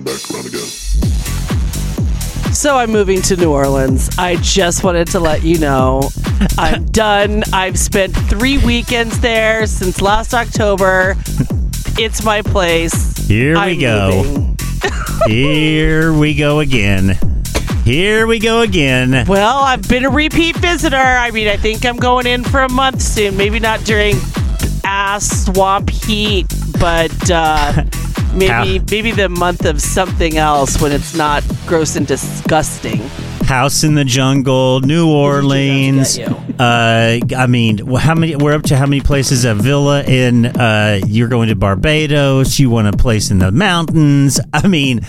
and back around again. So I'm moving to New Orleans. I just wanted to let you know I'm done. I've spent three weekends there since last October. It's my place. Here we I'm go. Here we go again. Here we go again. Well, I've been a repeat visitor. I mean, I think I'm going in for a month soon. Maybe not during ass swamp heat, but uh, maybe How- maybe the month of something else when it's not gross and disgusting. House in the Jungle, New Orleans. Uh, I mean, how many? We're up to how many places? A villa in. Uh, you're going to Barbados. You want a place in the mountains. I mean,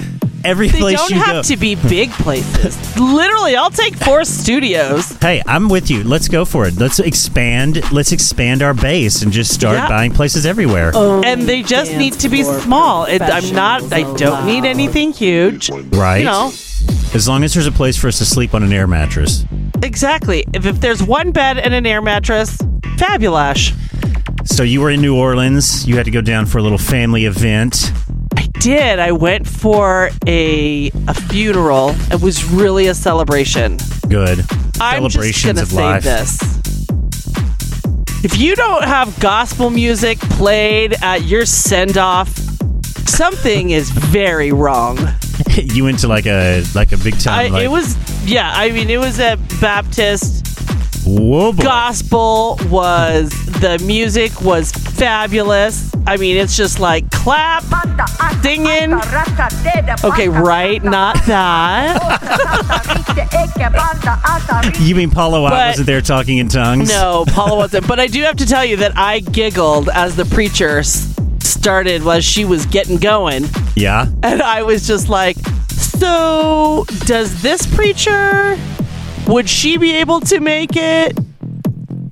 every They place don't have to be big places. Literally, I'll take four studios. Hey, I'm with you. Let's go for it. Let's expand. Let's expand our base and just start Yeah. buying places everywhere. Oh, and they just need to be small. It, I'm not. I don't need anything huge. right. You know As long as there's a place for us to sleep on an air mattress. exactly. If, if there's one bed and an air mattress, fabulous. So you were in New Orleans. You had to go down for a little family event. I did. I went for a a funeral. It was really a celebration. Good. I'm just Celebrations gonna of say life. this. If you don't have gospel music played at your send off, something is very wrong. you went to like a like a big I, time. like, it was yeah. I mean, it was a Baptist. whoa, boy. Gospel was the music was fabulous. I mean, it's just like clap, dinging. Okay, right, not that. You mean Paula White wasn't there talking in tongues? No, Paula wasn't. But I do have to tell you that I giggled as the preacher started as she was getting going, Yeah. and I was just like, "So, does this preacher? Would she be able to make it?"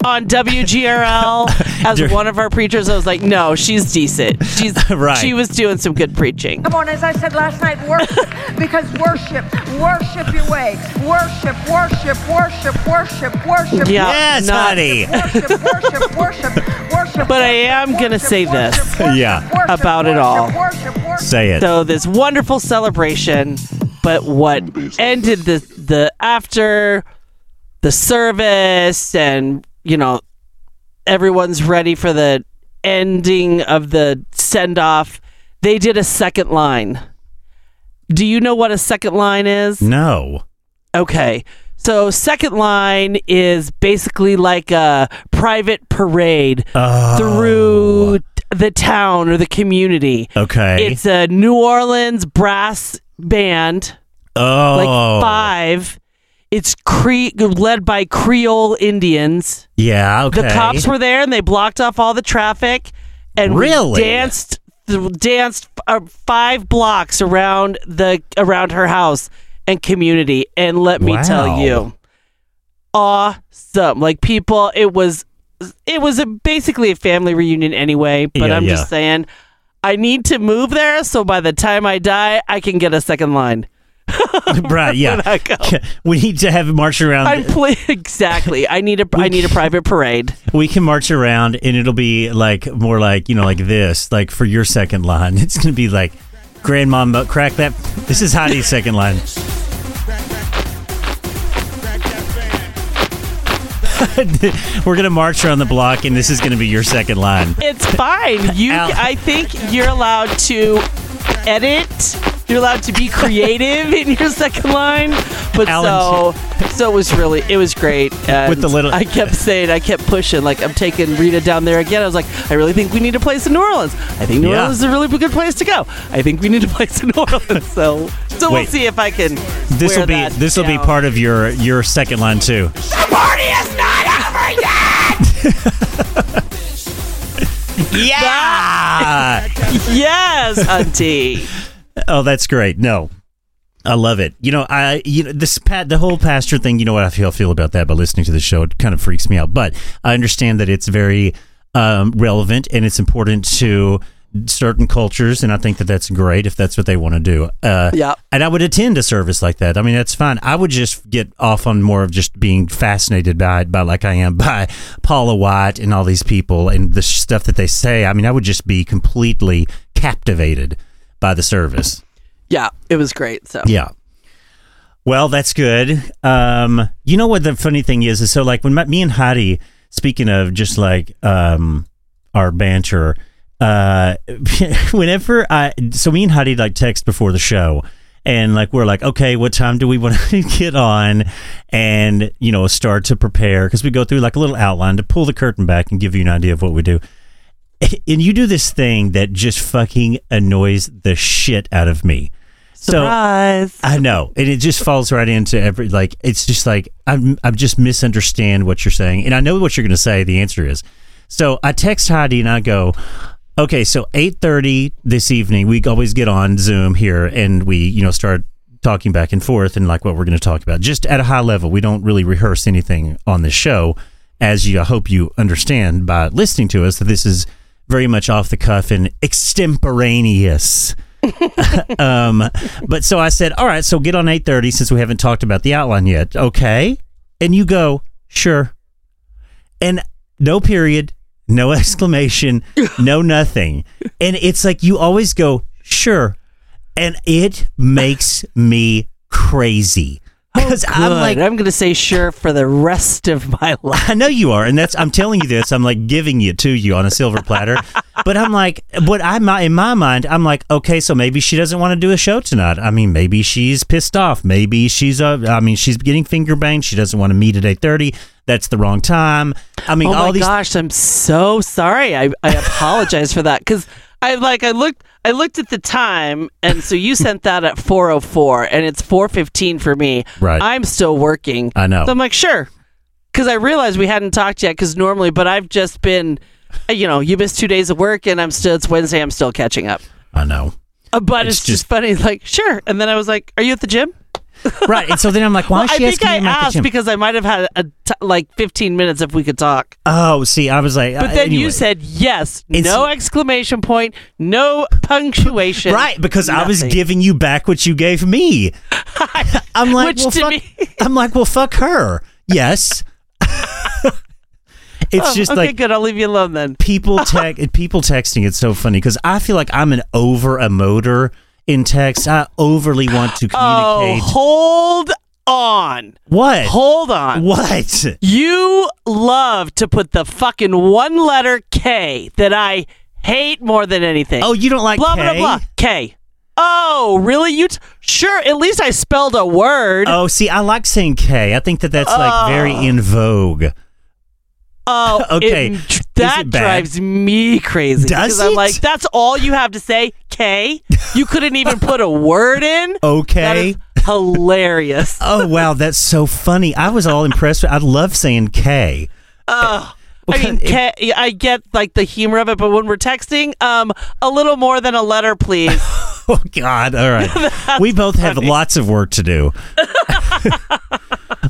On WGRL as Dur- one of our preachers, I was like, no, she's decent. She's Right. She was doing some good preaching. Come on, as I said last night, worship, because worship, worship your way. Worship, worship, worship, worship, worship. Yeah, Yes, not- honey. Worship, worship, worship, worship. But I worship, am gonna worship, say this. worship, worship, Yeah. worship, About it all. Worship, worship. Say it. So this wonderful celebration, but what ended the the after the service and you know everyone's ready for the ending of the send off. They did a second line. Do you know what a second line is? no. Okay. So second line is basically like a private parade Oh. through the town or the community. Okay. It's a New Orleans brass band, oh. like five. It's Cre- led by Creole Indians. Yeah. Okay. The cops were there and they blocked off all the traffic and Really? danced danced uh, five blocks around the around her house and community. And let me Wow. tell you, awesome! Like people, it was it was a, basically a family reunion anyway. But Yeah, I'm yeah. just saying, I need to move there so by the time I die, I can get a second line. right. Yeah. When I go. We need to have a march around. I'm pl- exactly. I need a I need a private parade. we can march around, and it'll be like more like you know, like this, like for your second line. It's gonna be like, Grandma, crack that. This is Heidi's second line. We're gonna march around the block, and this is gonna be your second line. It's fine. You, Al- I think you're allowed to edit. You're allowed to be creative in your second line. But Alan- so, so it was really, it was great. And With the little- I kept saying, I kept pushing, like I'm taking Rita down there again. I was like, I really think we need a place in New Orleans. I think New Yeah. Orleans is a really good place to go. I think we need a place in New Orleans. So, so we'll Wait. see if I can. This will be this will be part of your your second line too. The party is not over yet. yeah. Yes, auntie. Oh, that's great. No. I love it. You know, I you know this pat the whole pastor thing. You know what I feel feel about that by listening to the show. It kind of freaks me out, but I understand that it's very um, relevant and it's important to certain cultures, and I think that that's great if that's what they want to do. Uh, Yeah. and I would attend a service like that. I mean, that's fine. I would just get off on more of just being fascinated by by like I am by Paula White and all these people and the stuff that they say. I mean, I would just be completely captivated by the service. Yeah, it was great. So Yeah. Well, that's good. Um, you know what the funny thing is is so like when my, me and Heidi, speaking of just like um, our banter, uh, whenever I so me and Heidi like text before the show. And like we're like, okay, what time do we want to get on, and you know start to prepare because we go through like a little outline to pull the curtain back and give you an idea of what we do. And you do this thing that just fucking annoys the shit out of me. So surprise. I know, and it just falls right into every like. It's just like I'm. I'm just misunderstand what you're saying, and I know what you're going to say. The answer is, so I text Heidi and I go, okay, so eight thirty this evening. We always get on Zoom here, and we you know start talking back and forth and like what we're going to talk about, just at a high level. We don't really rehearse anything on this show, as you I hope you understand by listening to us that this is very much off the cuff and extemporaneous um, but so I said, all right, so get on 8:30 since we haven't talked about the outline yet. Okay. And you go, sure. And no period, no exclamation, no nothing. And it's like you always go, sure. And it makes me crazy. Oh, because I'm like, I'm going to say sure for the rest of my life. I know you are, and that's I'm telling you this. I'm like giving it to you on a silver platter. But I'm like, but I'm in my mind, I'm like, okay, so maybe she doesn't want to do a show tonight. I mean, maybe she's pissed off. Maybe she's a. I mean, she's getting finger banged. She doesn't want to meet at eight thirty. That's the wrong time. I mean, Oh all my these. gosh, I'm so sorry. I, I apologize for that because I like I looked I looked at the time and so you sent that at 4:04 and it's 4:15 for me. Right. I'm still working. I know. So I'm like, sure, because I realized we hadn't talked yet. Because normally, but I've just been, uh, you know, you missed two days of work and I'm still. It's Wednesday. I'm still catching up. I know. Uh, but It's it's, just, funny. Like, sure. And then I was like, "Are you at the gym?" Right. And so then I'm like, why Well, is I she think I me about the asked because I might have had a t- like 15 minutes if we could talk. Oh, see, I was like, But uh, then you said yes, no exclamation point, no punctuation. Right, because I was giving you back what you gave me. I'm like, Which well, to fuck, me- I'm like, well, fuck her. Yes. it's Oh, just okay, like good. I'll leave you alone then. people text people texting. It's so funny because I feel like I'm an over emoter in text. I overly want to communicate. Oh, hold on. what? Hold on. what? You love to put the fucking one letter K that I hate more than anything. Oh, you don't like blah, K? blah, blah. K. Oh, really? You t- sure? At least I spelled a word. Oh, see, I like saying K. I think that that's like very oh. in vogue. Oh, Okay. it- that drives me crazy. Does because I'm like, that's all you have to say, K. You couldn't even put a word in. Okay. hilarious. Oh wow, that's so funny. I was all impressed. I love saying K. Oh, I mean, K, I get like the humor of it, but when we're texting, um, a little more than a letter, please. Oh God! All right, we both have lots of work to do.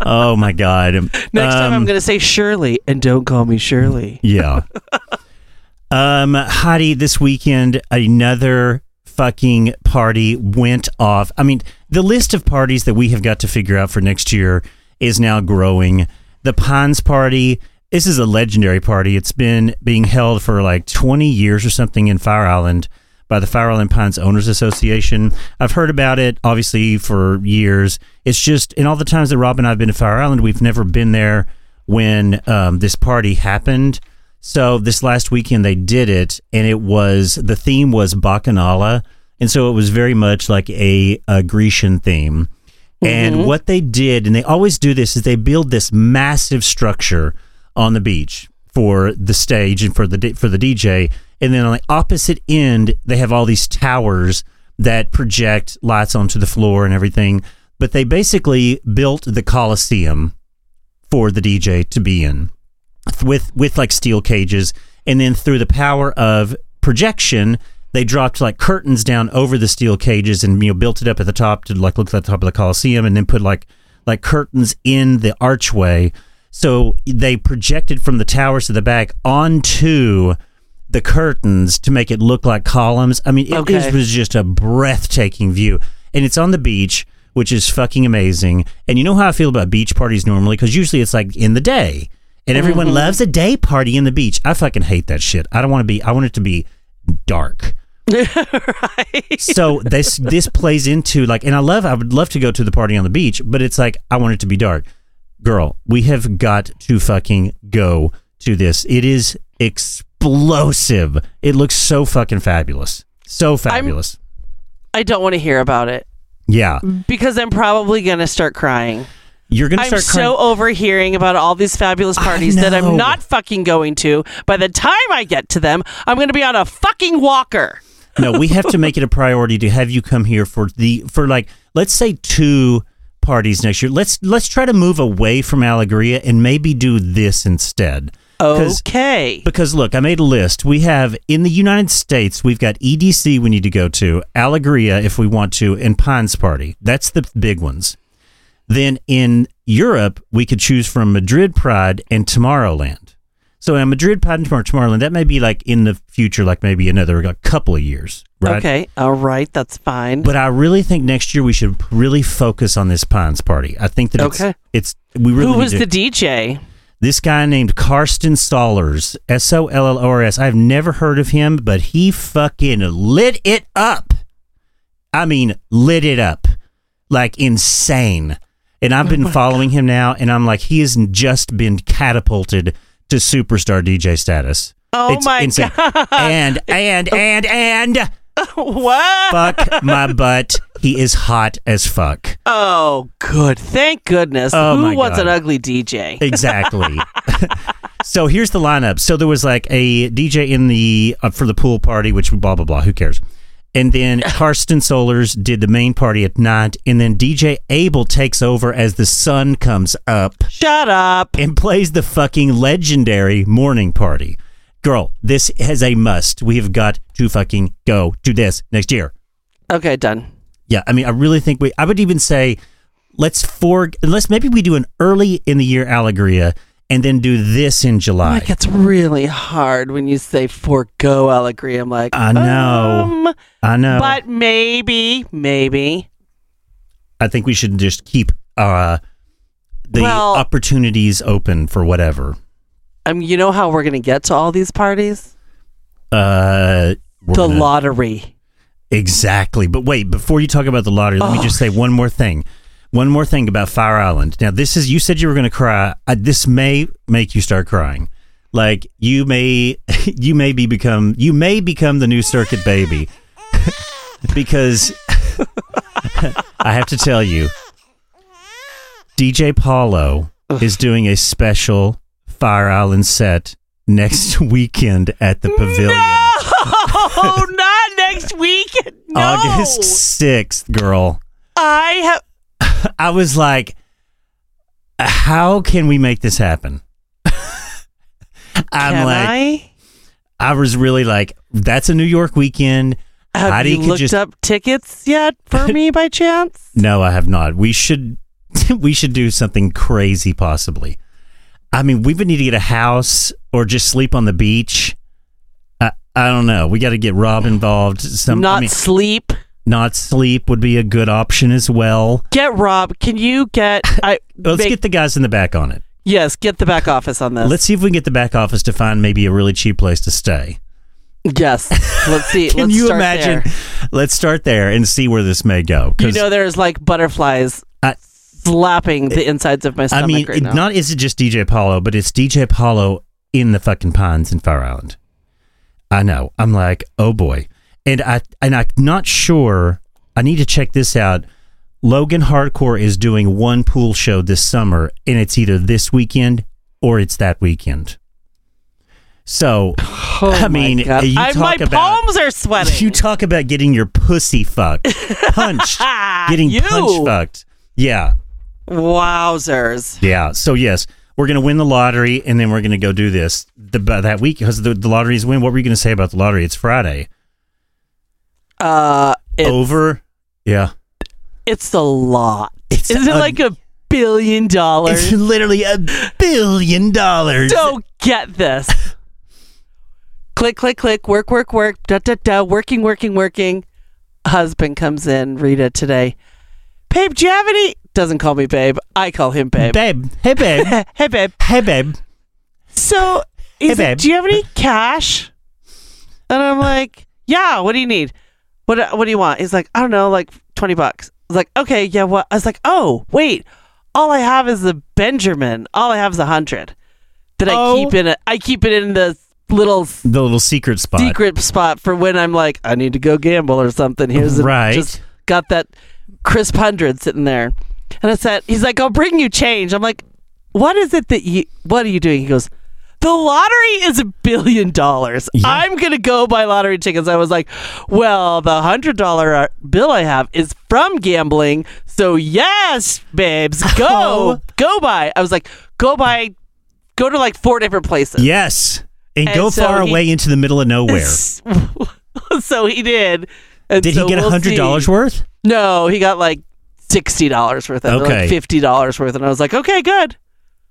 Oh my God! Next time, I'm Um, going to say Shirley, and don't call me Shirley. Yeah. um, Heidi, this weekend another fucking party went off. I mean, the list of parties that we have got to figure out for next year is now growing. The Pines Party. This is a legendary party. It's been being held for like 20 years or something in Fire Island by the Fire Island Pines Owners Association. I've heard about it obviously for years. It's just in all the times that Rob and I've been to Fire Island, we've never been there when um, this party happened. So this last weekend they did it, and it was the theme was Bacchanala, and so it was very much like a, a Grecian theme. And what they did, and they always do this, is they build this massive structure on the beach for the stage and for the for the DJ, and then on the opposite end they have all these towers that project lights onto the floor and everything. But they basically built the Coliseum for the DJ to be in with with like steel cages and then through the power of projection they dropped like curtains down over the steel cages and you know built it up at the top to like look at the top of the coliseum and then put like like curtains in the archway so they projected from the towers to the back onto the curtains to make it look like columns i mean it, Okay. it was just a breathtaking view and it's on the beach which is fucking amazing and you know how i feel about beach parties normally because usually it's like in the day and everyone Mm-hmm. loves a day party in the beach. I fucking hate that shit. I don't want to be. I want it to be dark. right. so this this plays into like and I love I would love to go to the party on the beach, but it's like I want it to be dark. Girl, we have got to fucking go to this. It is explosive. It looks so fucking fabulous. So fabulous. I don't want to hear about it yeah. because I'm probably going to start crying. You're going to start crying. I'm so overhearing about all these fabulous parties that. I'm not fucking going to. By the time I get to them, I'm going to be on a fucking walker. no, we have to make it a priority to have you come here for the for like let's say two parties next year. Let's let's try to move away from Alegria and maybe do this instead. Okay. Because look, I made a list. We have in the United States, we've got EDC we need to go to, Alegria if we want to, and Pines Party. That's the big ones. Then in Europe, we could choose from Madrid Pride and Tomorrowland. So in Madrid Pride and Tomorrow- Tomorrowland, that may be like in the future, like maybe another a couple of years, right? Okay. All right. That's fine. But I really think next year we should really focus on this Pines Party. I think that Okay. it's, it's we really Who was to- the DJ? This guy named Karsten Sollors, S O L L O R S. I've never heard of him, but he fucking lit it up. I mean, lit it up like insane. And I've oh been following him now, and I'm like, he has just been catapulted to superstar DJ status. Oh It's my insane. god! And and and and what? fuck my butt. He is hot as fuck. Oh, good. Thank goodness. Oh Who wants God. an ugly DJ? Exactly. so here's the lineup. So there was like a DJ in the uh, for the pool party, which blah blah blah. Who cares? And then Karsten Sollors did the main party at night, and then DJ Abel takes over as the sun comes up Shut up. and plays the fucking legendary morning party. Girl, this is a must. We have got to fucking go to this next year. Okay, done. Yeah, I mean, I really think we. I would even say, let's for unless maybe we do an early in the year Alegria and then do this in July. Like it's really hard when you say forego Alegria. I'm like, I know. um, I know, but maybe, maybe. I think we should just keep uh, the Well- opportunities open for whatever. I mean, you know how we're gonna get to all these parties? Uh, the gonna- lottery. Exactly. But wait, before you talk about the lottery, let me Oh. just say one more thing. One more thing about Fire Island. Now, this is, you said you were going to cry. Uh, this may make you start crying. Like, you may, you may be become, you may become the new circuit baby. because I have to tell you, DJ Paulo is doing a special Fire Island set next weekend at the Pavilion. Oh, not next week. No. August 6th, girl. I have. I was like, how can we make this happen? I'm Can like, I? I was really like, that's a New York weekend. Have Heidi you looked just- up tickets yet for me by chance? No, I have not. We should, we should do something crazy, possibly. I mean, we would need to get a house or just sleep on the beach. I, I don't know. We got to get Rob involved. Some, Not I mean, sleep. not sleep would be a good option as well. Get Rob. Can you get? I Let's make- get the guys in the back on it. yes. Get the back office on this. Let's see if we can get the back office to find maybe a really cheap place to stay. yes. Let's see. Can Let's you imagine? there. Let's start there and see where this may go. You know, there's like butterflies slapping the insides of my stomach. I mean, right now. not is it just DJ Paulo, but it's DJ Paulo in the fucking Pines in Fire Island. I know. I'm like, oh boy, and I and I'm not sure. I need to check this out. Logan Hardcore is doing one pool show this summer, and it's either this weekend or it's that weekend. So oh I mean, God. you I, talk my about- palms are sweating. you talk about getting your pussy fucked, punched, getting You. punch fucked. Yeah, Wowzers. Yeah. So yes, we're gonna win the lottery, and then we're gonna go do this the, that week because the, the is win. What were you gonna say about the lottery? It's Friday. Uh, it, Over. Yeah. it's a lot. It's Is it like a billion dollars? It's literally a billion dollars. Don't get this. click, click, click. Work, work, work. Da da da. Working, working, working. Husband comes in. Rita today. Babe, do you have any? Doesn't call me babe. I call him babe. Babe. Hey babe. hey, babe. hey babe. So, he's Hey, like, babe. do you have any cash? And I'm like, yeah. What do you need? What uh, What do you want? He's like, I don't know, like twenty bucks. I was like, okay, yeah. What? I was like, oh, wait. All I have is the Benjamin. All I have is a hundred that I Oh. keep in. A, I keep it in the little The little secret spot. secret spot for when I'm like, I need to go gamble or something. Here's a, Right. just got that crisp hundred sitting there. And I said, he's like, I'll bring you change. I'm like, what is it that you, what are you doing? He goes, the lottery is a billion dollars. Yeah. I'm going to go buy lottery tickets. I was like, well, the hundred dollar bill I have is from gambling. So yes, babes, go, Oh. go buy. I was like, go buy, go to like four different places. Yes. And, And go so far he- away into the middle of nowhere. so he did. And Did so he get a we'll hundred dollars see. worth? No, he got like sixty dollars worth of it, Okay. like fifty dollars worth, and I was like, okay, good.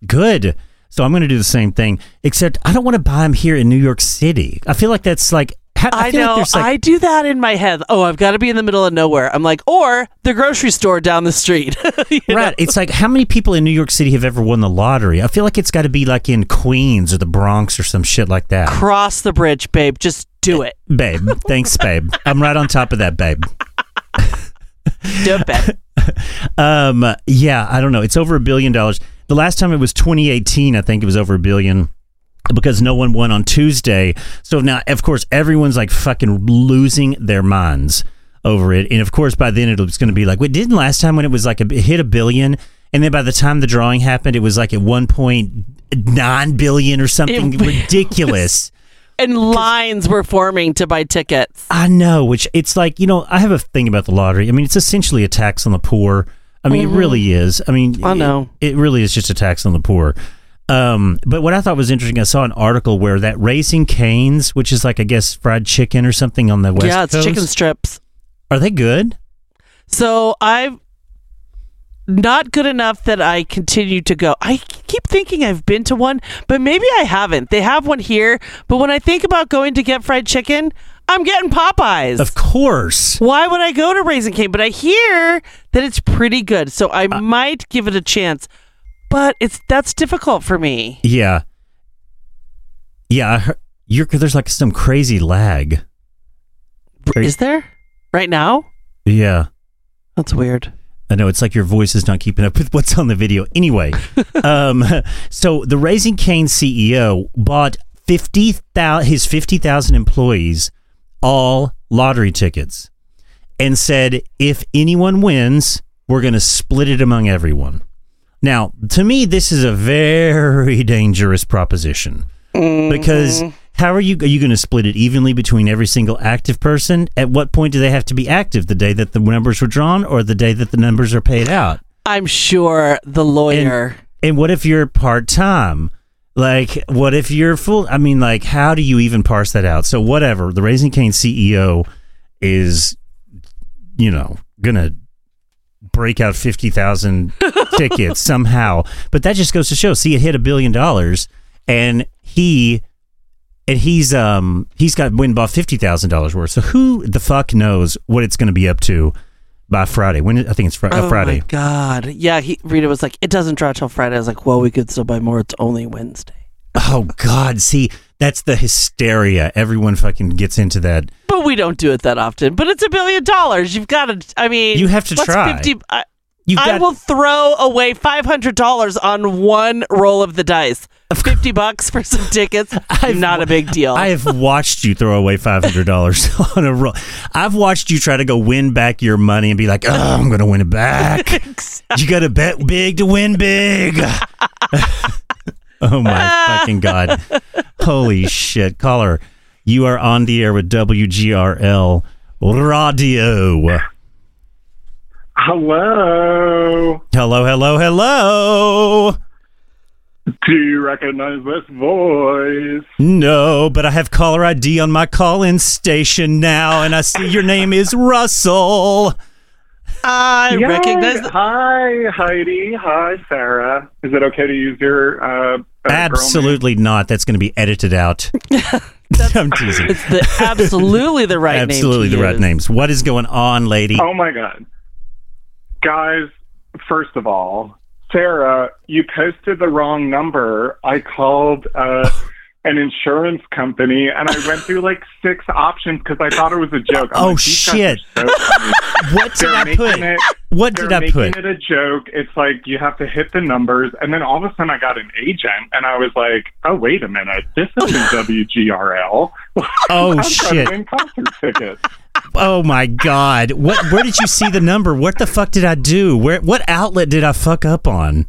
Good. So I'm going to do the same thing, except I don't want to buy them here in New York City. I feel like that's like I, I, know. like like I do that in my head. Oh, I've got to be in the middle of nowhere. I'm like, or the grocery store down the street. You know? right. It's like how many people in New York City have ever won the lottery? I feel like it's got to be like in Queens or the Bronx or some shit like that. Cross the bridge, babe. Just do eh, it. babe, thanks, babe. I'm right on top of that, babe. Do it, babe. Um, yeah, I don't know. It's over a billion dollars. The last time it was 2018, I think it was over a billion because no one won on Tuesday. So now, of course, everyone's like fucking losing their minds over it. And of course, by then it's going to be like, we didn't last time when it was like a, it hit a billion? And then by the time the drawing happened, it was like at 1.9 billion or something It- ridiculous. And lines were forming to buy tickets. I know, which it's like, you know, I have a thing about the lottery. I mean, it's essentially a tax on the poor. I mean, it really is. I mean, Mm-hmm. I know. It, it really is just a tax on the poor. Um, but what I thought was interesting, I saw an article where that Raising Canes, which is like, I guess, fried chicken or something on the West yeah, it's Coast, chicken strips. are they good? So I've not good enough that I continue to go. I keep thinking I've been to one, but maybe I haven't. They have one here, but when I think about going to get fried chicken, I'm getting Popeyes. Of course. Why would I go to Raising Cane? But I hear that it's pretty good, so I uh, might give it a chance. But it's that's difficult for me. Yeah. Yeah, you're, there's like some crazy lag. Is there right now? Yeah. That's weird. I know it's like your voice is not keeping up with what's on the video. Anyway, um, so the Raising Cane CEO bought fifty thousand his fifty thousand employees all lottery tickets, and said if anyone wins, we're going to split it among everyone. Now, to me, this is a very dangerous proposition because how are you are you going to split it evenly between every single active person? At what point do they have to be active? The day that the numbers were drawn, or the day that the numbers are paid out? I'm sure the lawyer. And what if you're part time? Like, what if you're full? I mean, like, how do you even parse that out? So, whatever. The Raising Cane CEO is, you know, gonna break out fifty thousand tickets somehow. But that just goes to show. See, it hit a billion dollars, and he, and he's um he's got went and bought fifty thousand dollars worth. So who the fuck knows what it's going to be up to by Friday? When I think it's fr- uh, oh Friday. my god! Yeah, he Rita was like, "It doesn't draw till Friday." I was like, "Well, we could still buy more. It's only Wednesday." Oh God! See, that's the hysteria. Everyone fucking gets into that. But we don't do it that often. But it's a billion dollars. You've got to. I mean, You have to what's try. 50, I, You've I got will throw away five hundred dollars on one roll of the dice. Fifty bucks for some tickets. not a big deal. I have watched you throw away five hundred dollars on a roll. I've watched you try to go win back your money and be like, "Oh, I'm going to win it back." you got to bet big to win big. oh my fucking god! Holy shit, caller! You are on the air with WGRL Radio. Hello. Hello, hello, hello. Do you recognize this voice? No, but I have caller ID on my call-in station now, and I see your name is Russell. I Yay. recognize. The, Hi, Heidi. Hi, Sarah. Is it okay to use your uh, girl Absolutely not. That's going to be edited out. I'm teasing. it's the absolutely the right name. Absolutely to the right names. What is going on, lady? Oh my God, guys! First of all, Sarah, you posted the wrong number. I called uh, an insurance company, and I went through like six options because I thought it was a joke. I'm Oh, like, "These shit. so. What did I put? it- What did I making put? it a joke. It's like you have to hit the numbers, and then all of a sudden I got an agent, and I was like, "Oh, wait a minute, this isn't WGRL." Oh, I'm trying shit. to win concert tickets. Oh my god! What? Where did you see the number? What the fuck did I do? Where? What outlet did I fuck up on?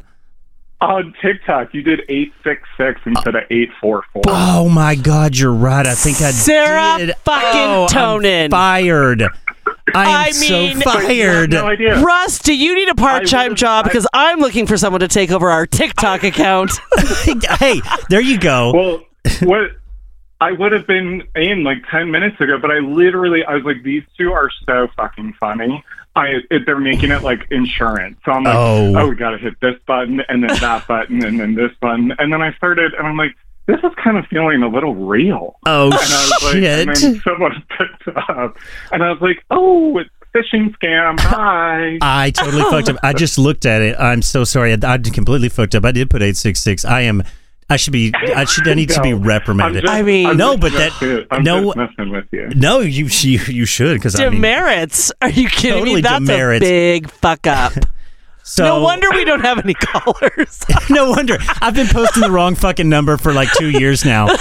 On TikTok, you did eight six six instead of eight four four. Oh my god! You're right. I think I Sarah did. fucking oh, I'm Tonin. fired. I am I mean- so fired. No idea. Russ, do you need a part-time job? Because I'm looking for someone to take over our TikTok account. hey, there you go. Well, what I would have been in like ten minutes ago, but I literally I was like, these two are so fucking funny. I it, they're making it like insurance, so I'm like, Oh. oh, we got to hit this button and then that button and then this button, and then I started and I'm like, this is kind of feeling a little real. oh And I was like, and shit! then someone picked up, and I was like, oh, it's phishing scam. Bye. I totally fucked up. I just looked at it. I'm so sorry. I, I completely fucked up. I did put eight six six. I am. I should be. I should. I need to be reprimanded. I'm just- I mean- I'm No, but that- I'm no- just messing with you. no, you you, you should because I mean, Demerits? Are you kidding Totally me? That's demerits. a big fuck up. so no wonder we don't have any callers. no wonder I've been posting the wrong fucking number for like two years now.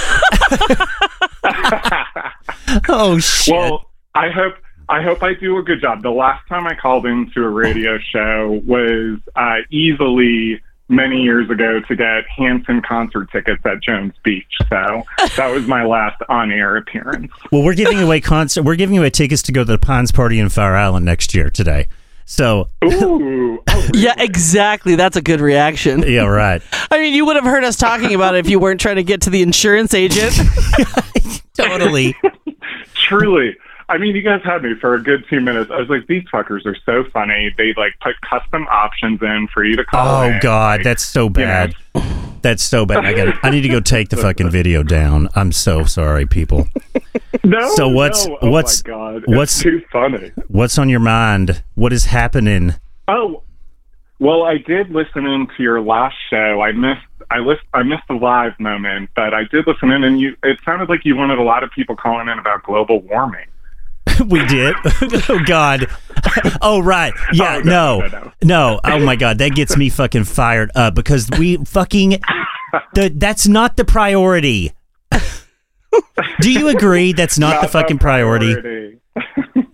oh shit! Well, I hope I hope I do a good job. The last time I called into a radio show was uh, easily many years ago to get Hanson concert tickets at Jones Beach. So that was my last on-air appearance. Well, we're giving away concert. We're giving away tickets to go to the Pines Party in Fire Island next year today. So Ooh, oh, yeah, exactly. That's a good reaction. yeah, right. I mean, you would have heard us talking about it if you weren't trying to get to the insurance agent. Totally. truly. I mean, you guys had me for a good two minutes. I was like, these fuckers are so funny. They like put custom options in for you to call. Oh in. God, Like, that's so you know, bad. That's so bad. I got. I need to go take the fucking video down. I'm so sorry, people. No. So what's- no. Oh what's- what's- too funny. What's on your mind? What is happening? Oh, well, I did listen in to your last show. I missed. I list, I missed the live moment, but I did listen in, and you. It sounded like you wanted a lot of people calling in about global warming. we did. oh God. Oh right. Yeah. Oh, no, no, no. no. Oh my God. That gets me fucking fired up because we fucking. The, that's not the priority. Do you agree? That's not, the fucking priority. priority.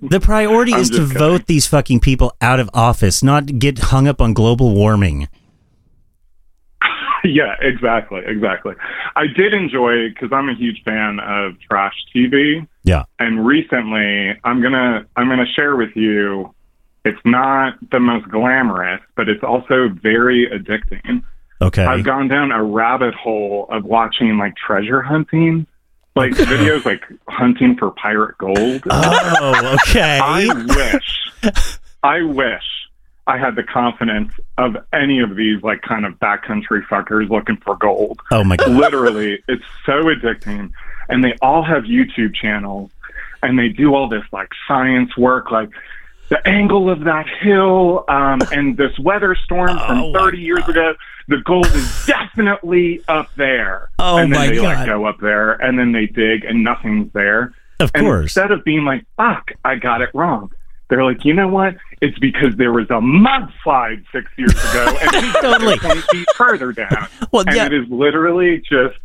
The priority I'm is to kidding. vote these fucking people out of office, not get hung up on global warming. yeah, exactly, exactly. I did enjoy because I'm a huge fan of trash TV. Yeah. and recently i'm gonna i'm gonna share with you it's not the most glamorous but it's also very addicting Okay. i've gone down a rabbit hole of watching like treasure hunting like videos like hunting for pirate gold oh, okay. i wish i wish i had the confidence of any of these like kind of backcountry fuckers looking for gold oh my God. literally it's so addicting and they all have youtube channels and they do all this like science work like the angle of that hill um, and this weather storm Oh, from my 30 years ago the gold is definitely up there Oh, and then my they God. like go up there and then they dig and nothing's there Of and course. instead of being like fuck i got it wrong they're like, you know what? It's because there was a mudslide six years ago, and Totally. 20 feet further down. Well, and yeah. it is literally just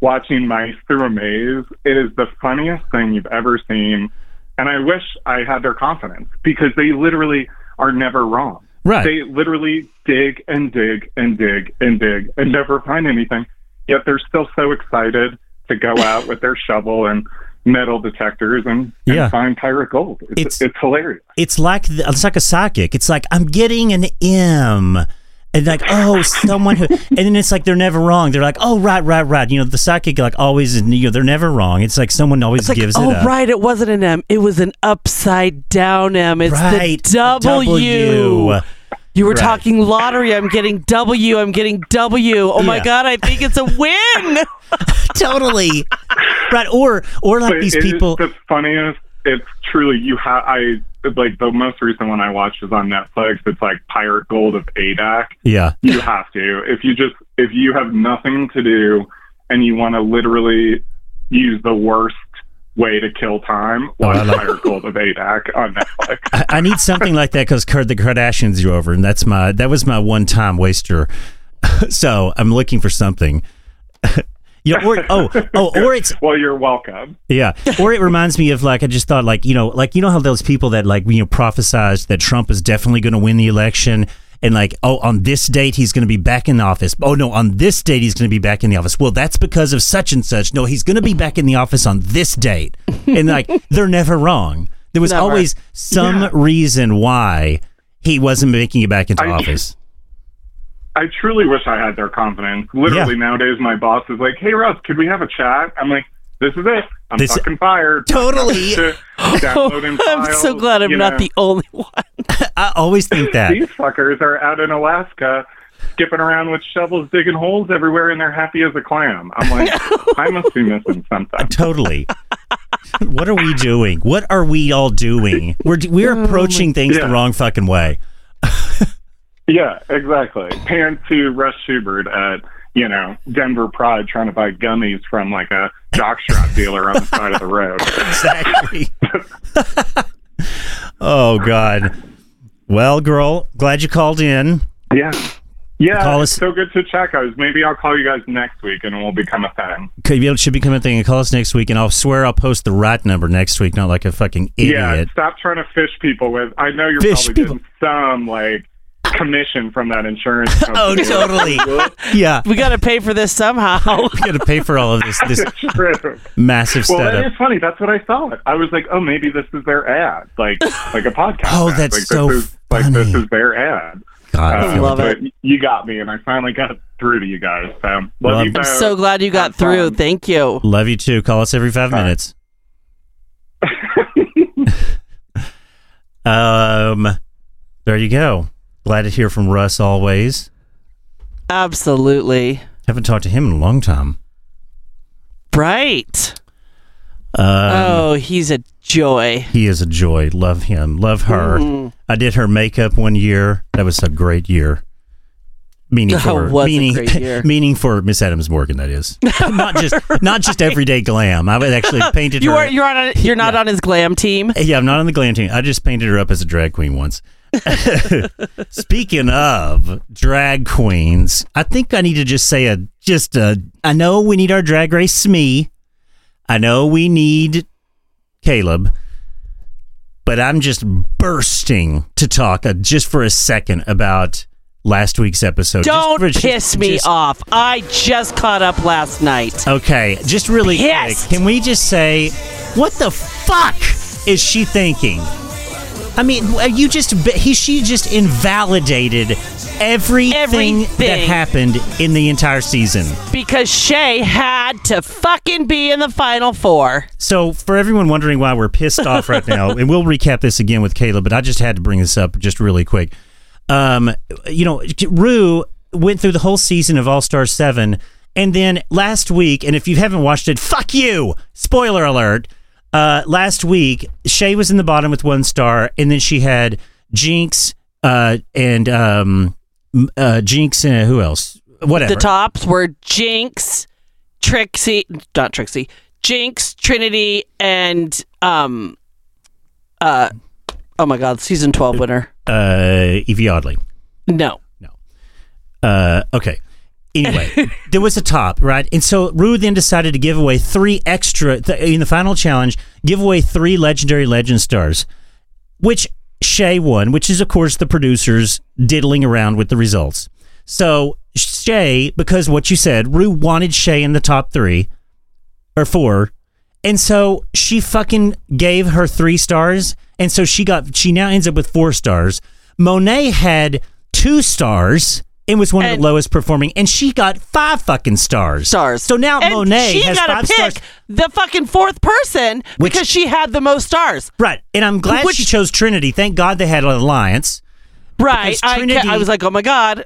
watching mice through a maze. It is the funniest thing you've ever seen. And I wish I had their confidence because they literally are never wrong. Right. They literally dig and dig and dig and dig and never find anything. Yet they're still so excited to go out with their shovel and metal detectors and, and Yeah. find pirate gold. It's, It's- it's, hilarious. it's like the, it's like a psychic. It's like I'm getting an M, and like oh someone who, and then it's like they're never wrong. They're like oh right right right. You know the psychic like always you know they're never wrong. It's like someone always It's like, gives oh it up. right, it wasn't an M. It was an upside down M. It's Right, the W. W. You were Right. talking lottery. I'm getting W. I'm getting W. Oh my god, I think it's a win. totally right or or like But these people the funniest. It's truly you have. I like the most recent one I watched is on Netflix. It's like Pirate Gold of Adak. yeah You have to if you just if you have nothing to do and you want to literally use the worst way to kill time, watch I like- Pirate Gold of Adak on Netflix. I, I need something like that because the Kardashians are over, and that's my that was my one time waster. so I'm looking for something. you know, or oh oh, or it's well, you're welcome. yeah, or it reminds me of like I just thought like you know like you know how those people that like you know prophesized that Trump is definitely going to win the election. And like, oh, on this date he's going to be back in the office. Oh no, on this date he's going to be back in the office. Well, that's because of such and such. No, he's going to be back in the office on this date. And like, they're never wrong. There was Never. always some Yeah. reason why he wasn't making it back into I- office. I truly wish I had their confidence. Literally Yeah. nowadays, my boss is like, "Hey, Russ, could we have a chat?" I'm like, "This is it. I'm This- fucking fired." Totally. To download I'm so glad I'm you not know. the only one. I always think that. These fuckers are out in Alaska, skipping around with shovels, digging holes everywhere, and they're happy as a clam. I'm like, I must be missing something. Totally. what are we doing? What are we all doing? We're we're oh approaching things the wrong fucking way. Yeah, exactly. Pan to Russ Schubert at you know Denver Pride trying to buy gummies from like a jockstrap dealer on the side of the road. Exactly. oh God. Well, girl, glad you called in. Yeah. Yeah, Call us- so good to chat, guys. Maybe I'll call you guys next week and it will become a thing. Could be should become a thing. Call us next week, and I'll swear I'll post the right number next week, not like a fucking idiot. Yeah, stop trying to fish people with. I know you're Fish probably people. getting some like commission from that insurance company. Oh, totally. yeah, We got to pay for this somehow. we got to pay for all of this this It's true. massive Well, that setup. is funny. That's what I thought. I was like, oh, maybe this is their ad, like like a podcast. Oh, ad. that's like, so this is, Like this is their ad. God, I Uh, love like- but You got me, and I finally got through to you guys. So love Well, you I'm both. so glad you got Have through. fun. Thank you. Love you too. Call us every five All right. minutes. um, there you go. Glad to hear from Russ always. Absolutely. Haven't talked to him in a long time. Right. Um, oh, he's a joy. He is a joy. Love him. Love her. Mm. I did her makeup one year. That was a great year. Meaning Oh, for was a meaning meaning for Miss Adams Morgan. That is not just not just everyday glam. I would actually painted You her. are you're on a, you're not Yeah. on his glam team. Yeah, I'm not on the glam team. I just painted her up as a drag queen once. Speaking of drag queens, I think I need to just say a just a. I know we need our drag race Smee. I know we need Caleb, but I'm just bursting to talk uh, just for a second about last week's episode. Don't just- piss me just- off. I just caught up last night. Okay, just really Pissed. quick. Can we just say, what the fuck is she thinking? I mean, uh, you just he she just invalidated everything, that happened in the entire season. Because Shea had to fucking be in the final four. So, for everyone wondering why we're pissed off right now, and we'll recap this again with Caleb, but I just had to bring this up just really quick. Um, you know, Ru went through the whole season of All Star 7, and then last week, and if you haven't watched it, fuck you! Spoiler alert. Uh, last week, Shea was in the bottom with one star, and then she had Jinkx uh, and um, uh, Jinkx and who else? Whatever. The tops were Jinkx, Trixie, not Trixie, Jinkx, Trinity, and um, uh, oh my God, season twelve winner. uh, Yvie Oddly. No, no, Uh, okay. Anyway, there was a top, right? And so Ru then decided to give away three extra, th- in the final challenge, give away three legendary legend stars, which Shea won, which is, of course, the producers diddling around with the results. So Shea, because what you said, Ru wanted Shea in the top three or four. And so she fucking gave her three stars. And so she got, she now ends up with four stars. Monet had two stars and was one of And- the lowest performing. And she got five fucking stars. stars. So now and Monet she has gotta five pick stars. the fucking fourth person Which- because she had the most stars. Right. And I'm glad Which- she chose Trinity. Thank God they had an alliance. Right. Because I, Trinity- I was like, oh my God.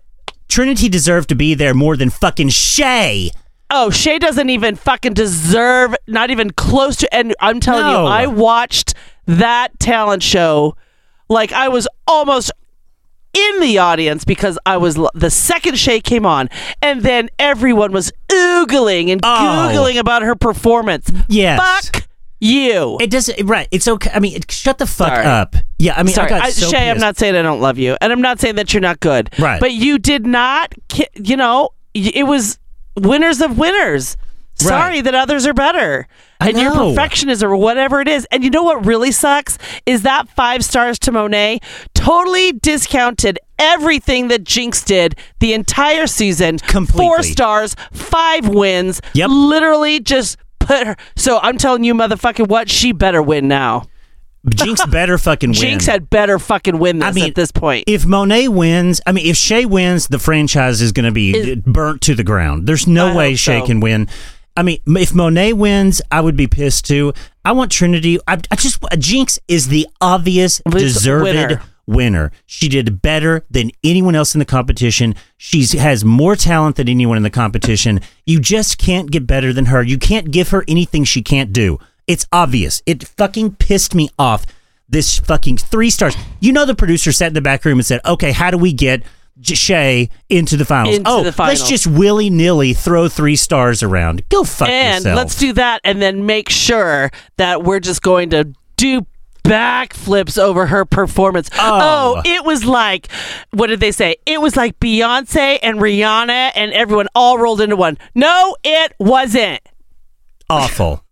Trinity deserved to be there more than fucking Shea. Oh, Shea doesn't even fucking deserve, not even close to. And I'm telling No. you, I watched that talent show like I was almost in the audience because I was the second Shea came on, and then everyone was oogling and Oh. googling about her performance. Yes. Fuck you. It doesn't right. It's okay. I mean, it, shut the fuck Sorry. up. Yeah, I mean, Sorry, I got I, so Shea. I'm pissed. not saying I don't love you, and I'm not saying that you're not good. Right. But you did not. ki- You know, y- it was winners of winners. Sorry Right. that others are better, I and your know. perfectionism or whatever it is. And you know what really sucks is that five stars to Monet totally discounted everything that Jinkx did the entire season. Completely. Four stars, five wins. Yep. Literally just put her. So I'm telling you, motherfucking what? She better win now. Jinkx better fucking win. Jinkx had better fucking win this I mean, at this point. If Monet wins, I mean, if Shea wins, the franchise is going to be Is- burnt to the ground. There's no I way Shea so. can win. I mean, if Monet wins, I would be pissed too. I want Trinity. I, I just Jinkx is the obvious, deserved winner. Winner. She did better than anyone else in the competition. She has more talent than anyone in the competition. You just can't get better than her. You can't give her anything she can't do. It's obvious. It fucking pissed me off. This fucking three stars. You know, the producer sat in the back room and said, "Okay, how do we get Shea into the finals? Into oh, the let's just willy nilly throw three stars around. Go fuck and yourself." let's do that and then make sure that we're just going to do backflips over her performance. Oh. it was like what did they say? It was like Beyonce and Rihanna and everyone all rolled into one. No, it wasn't. awful,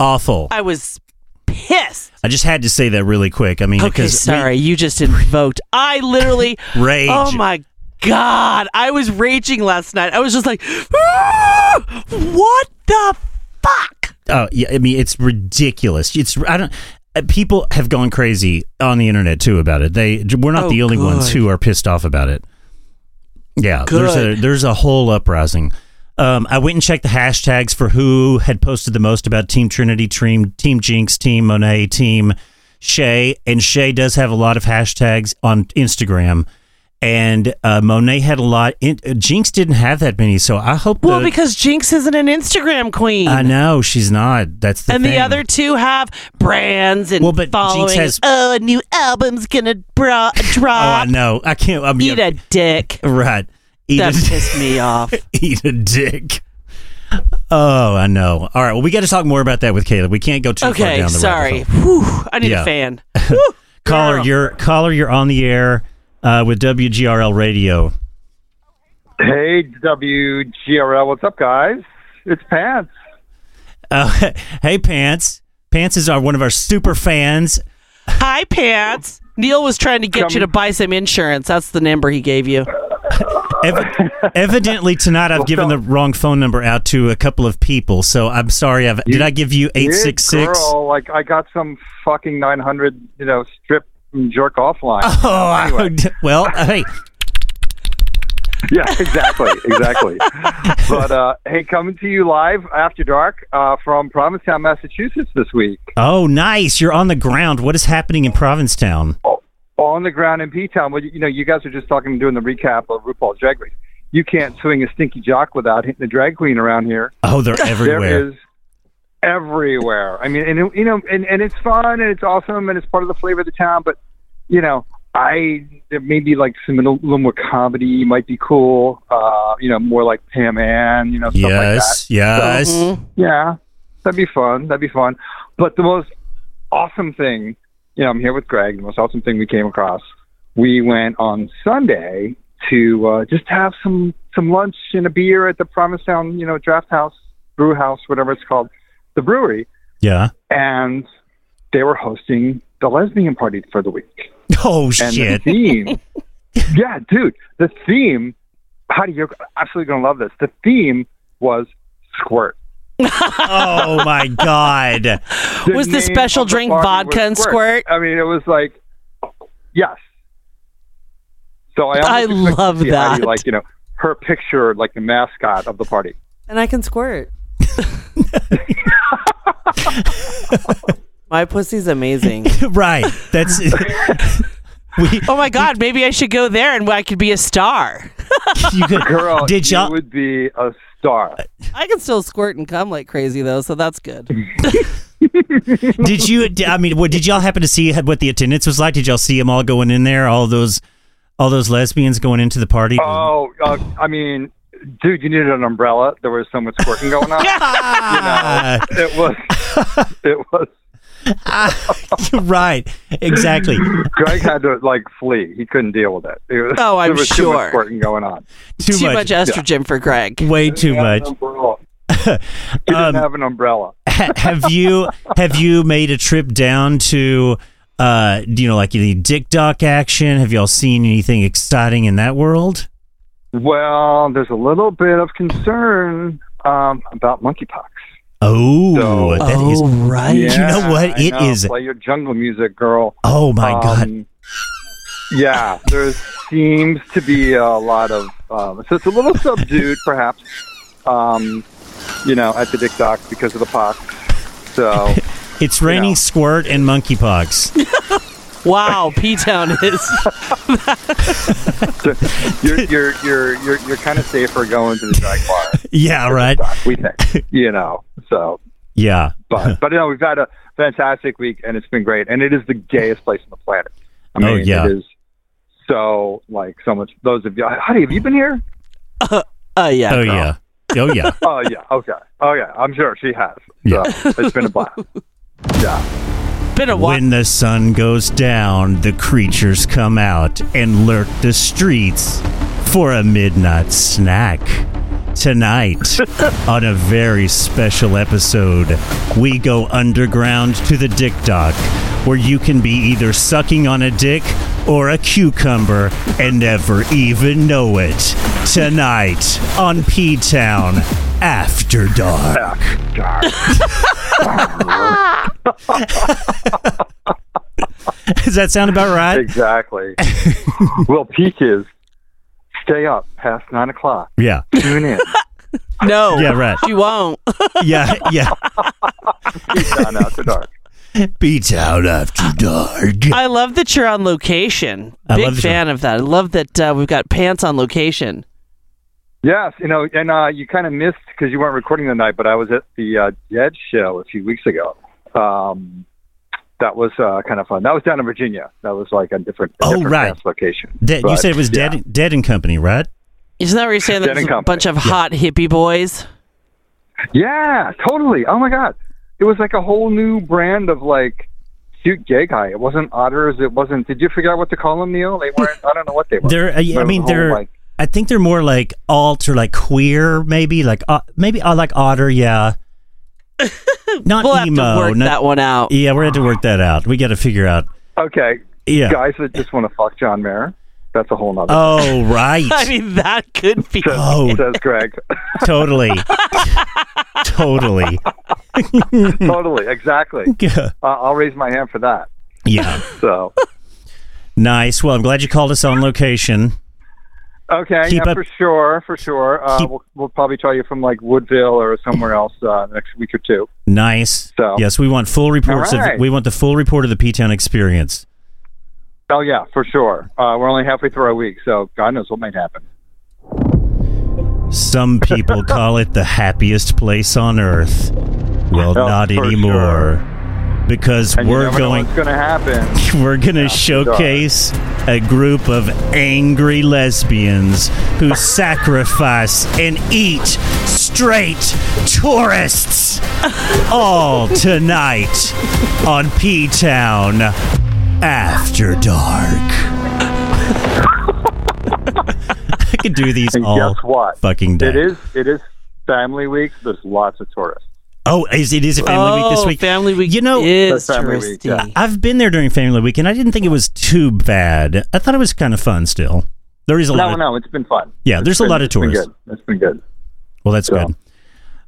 awful. I was pissed. I just had to say that really quick. I mean, Okay, because we- sorry, you just invoked. I literally Rage. Oh my god, I was raging last night. I was just like, "Ah, what the fuck? Oh yeah, I mean it's ridiculous. It's I don't. Uh, People have gone crazy on the internet too about it. They we're not Oh, the only ones who are pissed off about it. Yeah, there's a there's a whole uprising. Um, I went and checked the hashtags for who had posted the most about Team Trinity, Team Team Jinkx, Team Monet, Team Shea, and Shea does have a lot of hashtags on Instagram. And uh, Monet had a lot. In, uh, Jinkx didn't have that many, so I hope. Well, the- because Jinkx isn't an Instagram queen. I know she's not. That's the and thing. the other two have brands and Well, but Jinkx following. has- oh, a new album's gonna bra- Oh, I know. I can't. I'm Eat a dick. right. Eat That a, pissed me off. eat a dick. Oh, I know. All right. Well, we got to talk more about that with Caleb. We can't go too far Okay, down the sorry. rabbit hole. Whew, I need Yeah. a fan. Caller, you're caller. You're on the air uh, with WGRL Radio. Hey, WGRL, what's up, guys? It's Pants. Uh, hey, Pants. Pants is our one of our super fans. Hi, Pants. Neil was trying to get Come- you to buy some insurance. That's the number he gave you. Ev- evidently, tonight I've given the wrong phone number out to a couple of people. So I'm sorry. I've, did I give you eight six Yeah, six? Girl, like I got some fucking 900, you know, strip and jerk off line. Oh, I, well, hey, yeah, exactly, exactly. but uh, hey, coming to you live after dark uh, from Provincetown, Massachusetts this week. oh, nice. You're on the ground. What is happening in Provincetown? Oh, On the ground in P Town. Well, you know, you guys are just talking, doing the recap of RuPaul's Drag Race. You can't swing a stinky jock without hitting a drag queen around here. Oh, they're everywhere. There is everywhere. I mean, and it- you know, and, and it's fun and it's awesome and it's part of the flavor of the town. But you know, I there may be like some a little more comedy might be cool. Uh, you know, more like Pam Ann. You know, stuff yes, yes. Like that. Yes. Yeah, that'd be fun. That'd be fun. But the most awesome thing, you know, I'm here with Greg. The most awesome thing we came across. We went on Sunday to uh, just have some some lunch and a beer at the Provincetown, you know, Draft House, Brew House, whatever it's called, the brewery, Yeah. and they were hosting the lesbian party for the week. Oh And shit. the theme, yeah, dude, the theme. How do you? You're absolutely gonna love this. The theme was squirt. oh my god. Was the special of the drink vodka and squirt? I mean, it was like, yes. So I, I expected to love see Heidi, that. like you know, her picture, like the mascot of the party. And I can squirt. My pussy's amazing. right. That's we Oh my God, maybe I should go there and I could be a star. you could Girl, did you y'all would be a star. I can still squirt and come like crazy though, so that's good. did you I mean what did y'all happen to see what the attendance was like? Did y'all see them all going in there? All those All those lesbians going into the party. Oh, uh, I mean, dude, you needed an umbrella. There was so much squirting going on. Ah, It was, it was. right. Exactly. Greg had to like flee. He couldn't deal with it. it was, Oh, I'm there was Too sure. much squirting going on. Too, Too much. much estrogen for Greg. Way too He much. an umbrella. He didn't Um, have an umbrella. Have you have you made a trip down to uh you know like any dick dock action? Have y'all seen anything exciting in that world? Well, there's a little bit of concern um, about monkeypox. Oh, So- that is. oh, right. You know what? I It know. is- Play your jungle music, girl. Oh my god. Um, Yeah, there seems to be a lot of. Um, so it's a little subdued, perhaps. Um, you know, at the Dick Dock because of the pox. So It's raining know. squirt and monkeypox. Wow, P Town is. you're you're you're you're, you're kind of safer going to the drag bar. Yeah, right. Doc, we think. You know. So, Yeah. but but you know, we've had a fantastic week, and it's been great, and it is the gayest place on the planet. I mean, Oh, yeah. it is so like so much. Those of you, Honey, have you been here? Uh, yeah. Oh girl. yeah. Oh yeah. Oh yeah, okay. Oh yeah, I'm sure she has. Yeah. So, it's been a blast. Yeah. Been a while. When the sun goes down, the creatures come out and lurk the streets for a midnight snack. Tonight, on a very special episode, we go underground to the Dick Dock, where you can be either sucking on a dick or a cucumber and never even know it. Tonight on P Town After Dark. Does that sound about right? Exactly. well, peak is stay up past nine o'clock. Yeah. Tune in. No. Yeah, right. You won't. Yeah, yeah. Peak down after dark. Beats out after dark. I love that you're on location. I Big love fan of that. I love that uh, we've got pants on location. Yes, you know, and uh, you kind of missed because you weren't recording the night, but I was at the uh, Dead show a few weeks ago. Um, that was uh, kind of fun. That was down in Virginia. That was like a different, a Oh, different right. dance location. Dead, you said it was yeah. dead, dead and company, right? Isn't that what you're saying? Dead There's a Company. bunch of hot hippie boys. Yeah, totally. Oh my god, it was like a whole new brand of like cute gay guy. It wasn't otters. It wasn't. Did you figure out what to call them, Neil? They weren't. I don't know what they were. They're, uh, But it I mean, a whole, they're. like, I think they're more like alt or like queer, maybe like uh, maybe I like otter. Yeah, not We'll have emo. to work not- that one out. Yeah, we're going to work that out. We got to figure out. okay, Yeah. guys that just want to fuck John Mayer. That's a whole nother. Oh right. I mean, that could be. says, oh. says Greg. totally. totally. totally, exactly. Uh, I'll raise my hand for that. Yeah. So Nice. Well, I'm glad you called us on location. Okay, Keep yeah, up- for sure, for sure. Uh, Keep- we'll, we'll probably try you from like Woodville or somewhere else uh, next week or two. Nice. So- yes, we want full reports right. of we want the full report of the P Town experience. Oh yeah, for sure. Uh, we're only halfway through our week, so God knows what might happen. Some people call it the happiest place on earth. Well, Oh, not anymore. Because And we're going what's going to happen. we're going to showcase a group of angry lesbians who sacrifice and eat straight tourists all tonight on P Town After Dark. I could do these And all guess what? fucking day. It is it is family week. There's lots of tourists. Oh, is it is a family week this Oh, week? Family week You know- is family week, touristy. yeah. I've been there during family week, and I didn't think it was too bad. I thought it was kind of fun. Still, there is a lot. No, Of, no, it's been fun. Yeah, It's there's a been- lot of it's been tourists. good. It's been good. Well, that's So- good.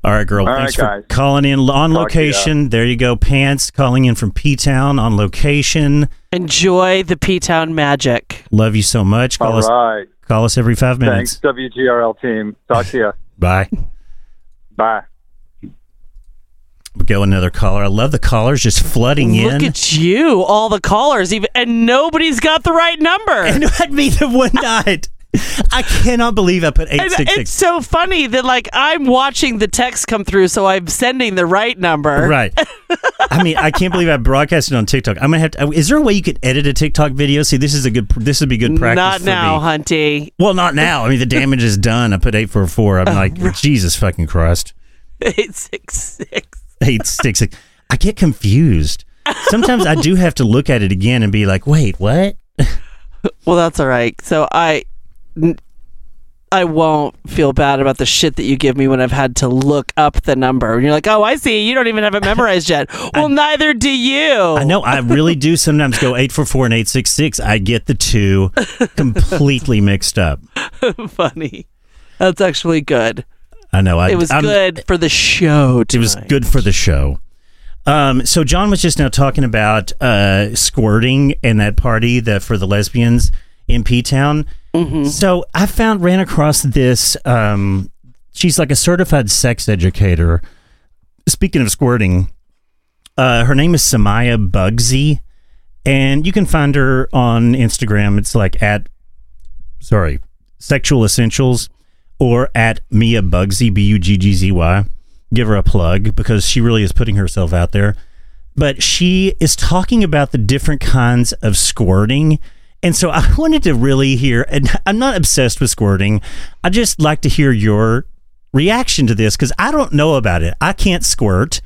All right, girl. All thanks right, for guys. calling in on Talk to ya. location. There you go, Pants calling in from P Town on location. Enjoy the P Town magic. Love you so much. Call All us. right. Call us every five minutes. Thanks, WGRL team. Talk to you. Bye. Bye. Go another caller. I love the callers just flooding Look in. Look at you, all the callers, even and nobody's got the right number. and me the one night. I cannot believe I put And it's 866. so funny that like I'm watching the text come through, so I'm sending the right number. Right. I mean, I can't believe I broadcasted on TikTok. I'm gonna have to. Uh, is there a way you could edit a TikTok video? See, this is a good. This would be good practice. Not now, me. Hunty. Well, not now. I mean, the damage is done. I put eight four four. I'm oh, like, Jesus fucking Christ. Eight six six. Eight six six. I get confused. Sometimes I do have to look at it again and be like, wait, what? Well, that's all right. So I, n- I won't feel bad about the shit that you give me when I've had to look up the number. And you're like, oh, I see. You don't even have it memorized yet. Well, neither do you. I know. I really do sometimes go eight four four and eight six six. I get the two completely mixed up. Funny. That's actually good. I know. I, It was I'm- good for the show. It was good for the show. Um, so John was just now talking about uh, squirting and that party that for the lesbians in P Town. So I found ran across this. Um, she's like a certified sex educator. Speaking of squirting, uh, her name is Samia Buggzy, and you can find her on Instagram. It's like at sorry, Sexual Essentials or at Mia Buggzy B U G G Z Y. Give her a plug because she really is putting herself out there. But she is talking about the different kinds of squirting. And so I wanted to really hear, and I'm not obsessed with squirting. I just like to hear your reaction to this because I don't know about it. I can't squirt.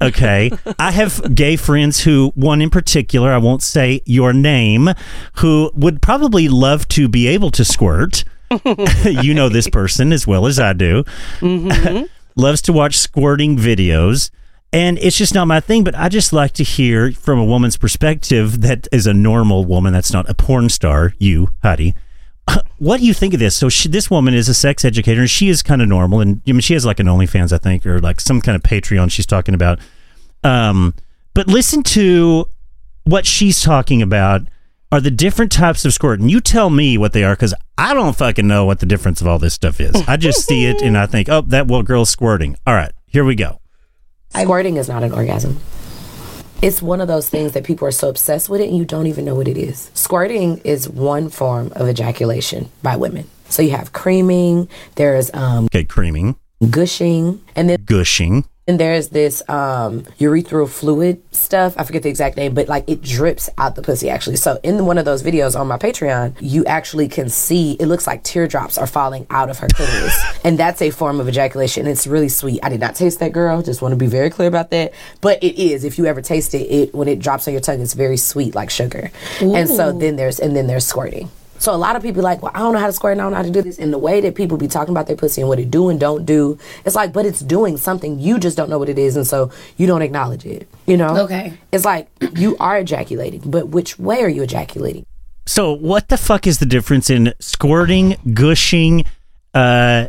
Okay. I have gay friends who, one in particular, I won't say your name, who would probably love to be able to squirt. you know this person as well as I do. Loves to watch squirting videos. And it's just not my thing, but I just like to hear from a woman's perspective that is a normal woman, that's not a porn star, you, Heidi. What do you think of this? So she, this woman is a sex educator, and she is kind of normal, and I mean, she has like an OnlyFans, I think, or like some kind of Patreon she's talking about. Um, but listen to what she's talking about are the different types of squirting. You tell me what they are because I don't fucking know what the difference of all this stuff is. I just see it and I think, oh, that well girl's squirting. All right, here we go. Squirting is not an orgasm. It's one of those things that people are so obsessed with it and you don't even know what it is. Squirting is one form of ejaculation by women. So you have creaming, there's um, Okay, creaming, gushing, and then gushing. And there's this um, urethral fluid stuff. I forget the exact name, but like it drips out the pussy actually. So in one of those videos on my Patreon, you actually can see it looks like teardrops are falling out of her clitoris, and that's a form of ejaculation. It's really sweet. I did not taste that, girl. Just want to be very clear about that. But it is. If you ever taste it, it when it drops on your tongue, it's very sweet like sugar. And so then there's and then there's squirting. So a lot of people like, well, I don't know how to squirt and I don't know how to do this. And the way that people be talking about their pussy and what it do and don't do, it's like, but it's doing something. You just don't know what it is, and so you don't acknowledge it. You know? Okay. It's like you are ejaculating, but which way are you ejaculating? So, what the fuck is the difference in squirting, gushing, uh,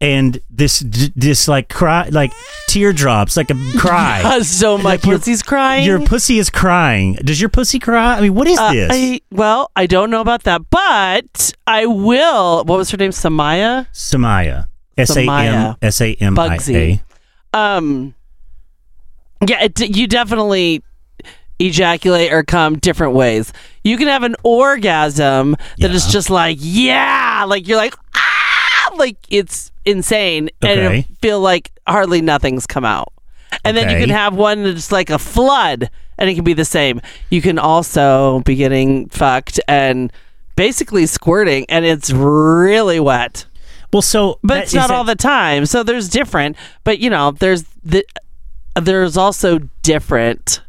and this this like cry like teardrops like a cry? so my Like your- pussy's crying. Your pussy is crying. Does your pussy cry? I mean, what is Uh, this? I, well, I don't know about that, but I will. What was her name? Samia. Samia. S A M Samia. S A M I A. Buggzy. Um. Yeah, it, you definitely ejaculate or come different ways. You can have an orgasm that is Yeah. just like yeah, like you're like ah, like it's insane, and Okay. it'll feel like hardly nothing's come out. And then you Okay. can have one that's like a flood, and it can be the same. You can also be getting fucked and basically squirting, and it's really wet Well, so but that- it's is not that- all the time. So there's different, but you know, there's the there's also different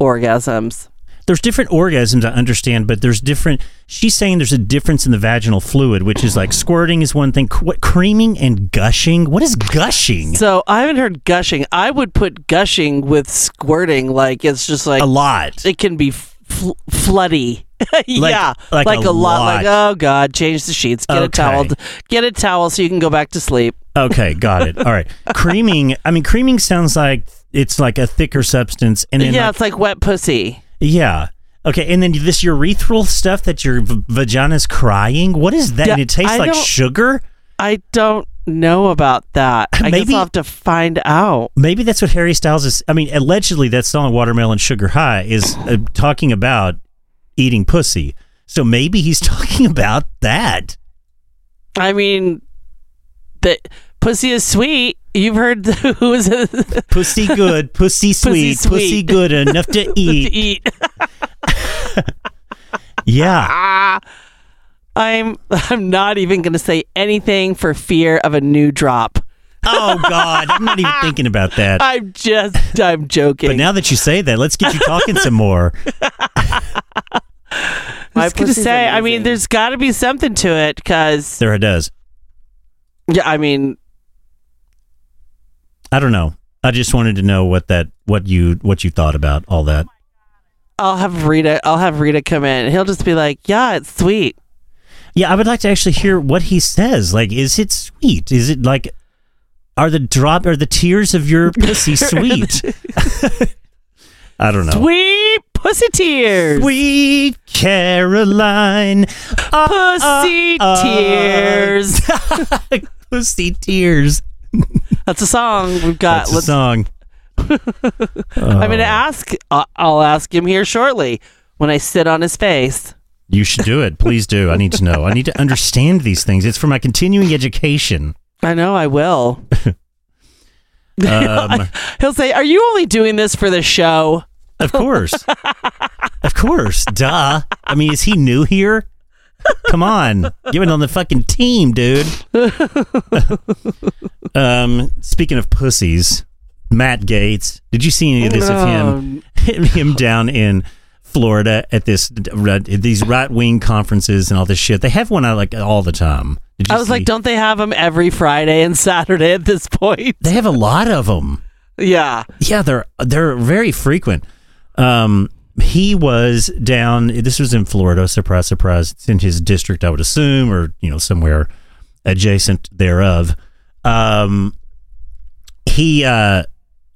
orgasms. There's different orgasms I understand, but there's different. She's saying there's a difference in the vaginal fluid, which is like squirting is one thing. What creaming and gushing? What is gushing? So I haven't heard gushing. I would put gushing with squirting, like it's just like a lot. it can be fl- floody. yeah, like a a, lot. Like oh god, change the sheets, get a towel, get a towel so you can go back to sleep. Okay, got it. All right. Creaming. I mean, creaming sounds like it's like a thicker substance, and yeah, like- it's like wet pussy. Yeah. Okay, and then this urethral stuff that your v- vagina's crying. What is that? Yeah, and it tastes I like sugar. I don't know about that. I guess Maybe- I'll have to find out. Maybe that's what Harry Styles is. I mean, allegedly, that song "Watermelon Sugar High" is uh, talking about eating pussy. So maybe he's talking about that. I mean, the pussy is sweet. You've heard who is it? Pussy good, pussy sweet, pussy, sweet. good enough to to eat. eat. Yeah. Ah, I'm I'm not even going to say anything for fear of a new drop. Oh God, I'm not even thinking about that. I'm just I'm joking. But now that you say that, let's get you talking some more. I was going to pussy's say, I mean, there's got to be something to it because There it does. yeah, I mean, I don't know. I just wanted to know what that what you what you thought about all that. I'll have Rita. I'll have Rita come in. He'll just be like, "Yeah, it's sweet." Yeah, I would like to actually hear what he says. Like, is it sweet? Is it like are the drop are the tears of your pussy sweet? I don't know. Sweet pussy tears. Sweet Caroline. Uh, pussy uh, uh. tears. pussy tears. That's a song we've got. That's a song. I'm going to ask. Uh, I'll ask him here shortly when I sit on his face. You should do it. Please do. I need to know. I need to understand these things. It's for my continuing education. I know I will. Um, He'll say, "Are you only doing this for the show?" of course. Of course. Duh. I mean, is he new here? Come on. Get it on the fucking team, dude. um, speaking of pussies, Matt Gaetz. Did you see any of this of him? him down in Florida at this these right wing conferences and all this shit. They have one out like all the time. Did you I was like, "Don't they have them every Friday and Saturday at this point?" they have a lot of them. Yeah. Yeah, they're they're very frequent. Um, he was down. This was in Florida. Surprise, surprise. It's in his district, I would assume, or you know somewhere adjacent thereof. Um, he uh,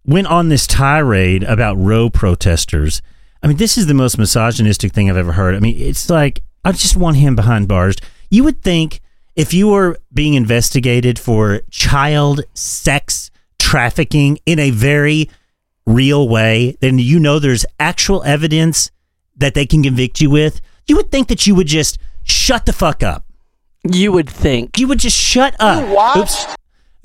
went on this tirade about Roe protesters. I mean, this is the most misogynistic thing I've ever heard. I mean, it's like I just want him behind bars. You would think if you were being investigated for child sex trafficking in a very real way, then you know there's actual evidence that they can convict you with. You would think that you would just shut the fuck up. You would think. You would just shut up. Oops.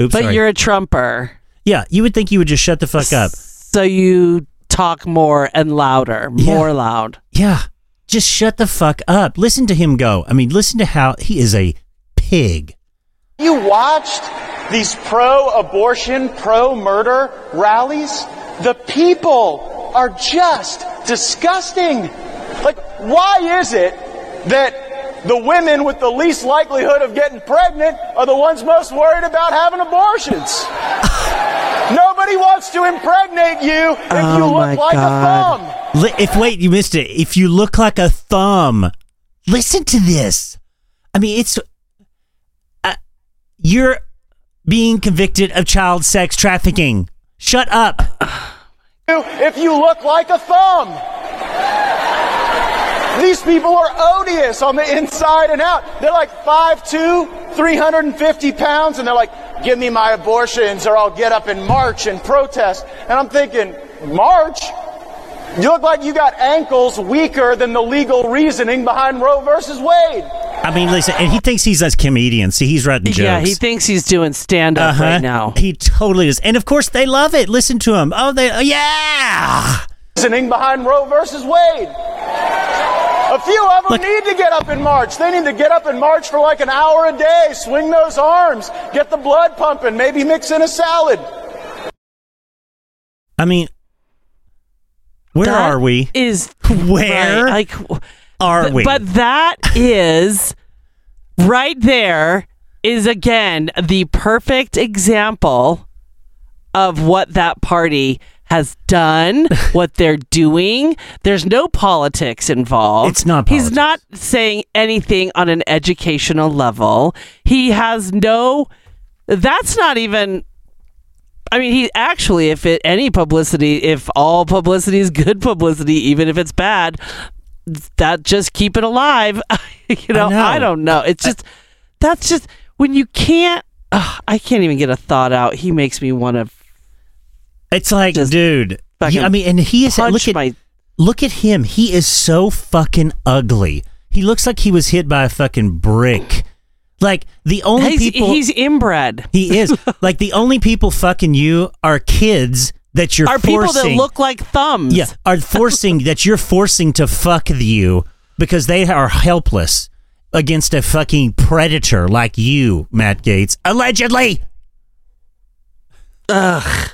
Oops. But sorry. you're a Trumper. yeah, you would think you would just shut the fuck up. So you talk more and louder, Yeah. more loud. Yeah. Just shut the fuck up. Listen to him go. I mean, listen to how he is a pig. You watched these pro abortion, pro murder rallies? The people are just disgusting. Like, why is it that the women with the least likelihood of getting pregnant are the ones most worried about having abortions? Nobody wants to impregnate you if Oh you look like God. a thumb. If wait, you missed it. If you look like a thumb, listen to this. I mean, it's you're being convicted of child sex trafficking. Shut up. if you look like a thumb. These people are odious on the inside and out. They're like 5'2, 350 pounds, and they're like, give me my abortions or I'll get up and march and protest. And I'm thinking, march? You look like you got ankles weaker than the legal reasoning behind Roe versus Wade. I mean, listen, and he thinks he's a comedian. See, he's writing jokes. Yeah, he thinks he's doing stand up Uh-huh. right now. He totally is, and of course they love it. Listen to him. Oh, they, oh, yeah. Reasoning behind Roe versus Wade. A few of them Look- need to get up and march. They need to get up and march for like an hour a day, swing those arms, get the blood pumping, maybe mix in a salad. I mean, where That are we? Is Where right, like are Th- we? But that is right there is again the perfect example of what that party has done, what they're doing. There's no politics involved. It's not He's not saying anything on an educational level. He has no that's not even I mean, he actually, if it any publicity, if all publicity is good publicity, even if it's bad, that just keep it alive. you know, know. I, don't know. It's just that's just when you can't. ugh, I can't even get a thought out. He makes me want to it's like, dude. I mean, and he is. Look at my. look at him. He is so fucking ugly. He looks like he was hit by a fucking brick. Like the only He's, people he's inbred. he is like the only people fucking you are kids that you're Are forcing. people that look like thumbs. yeah are forcing that you're forcing to fuck you because they are helpless against a fucking predator like you, Matt Gaetz, allegedly. Ugh.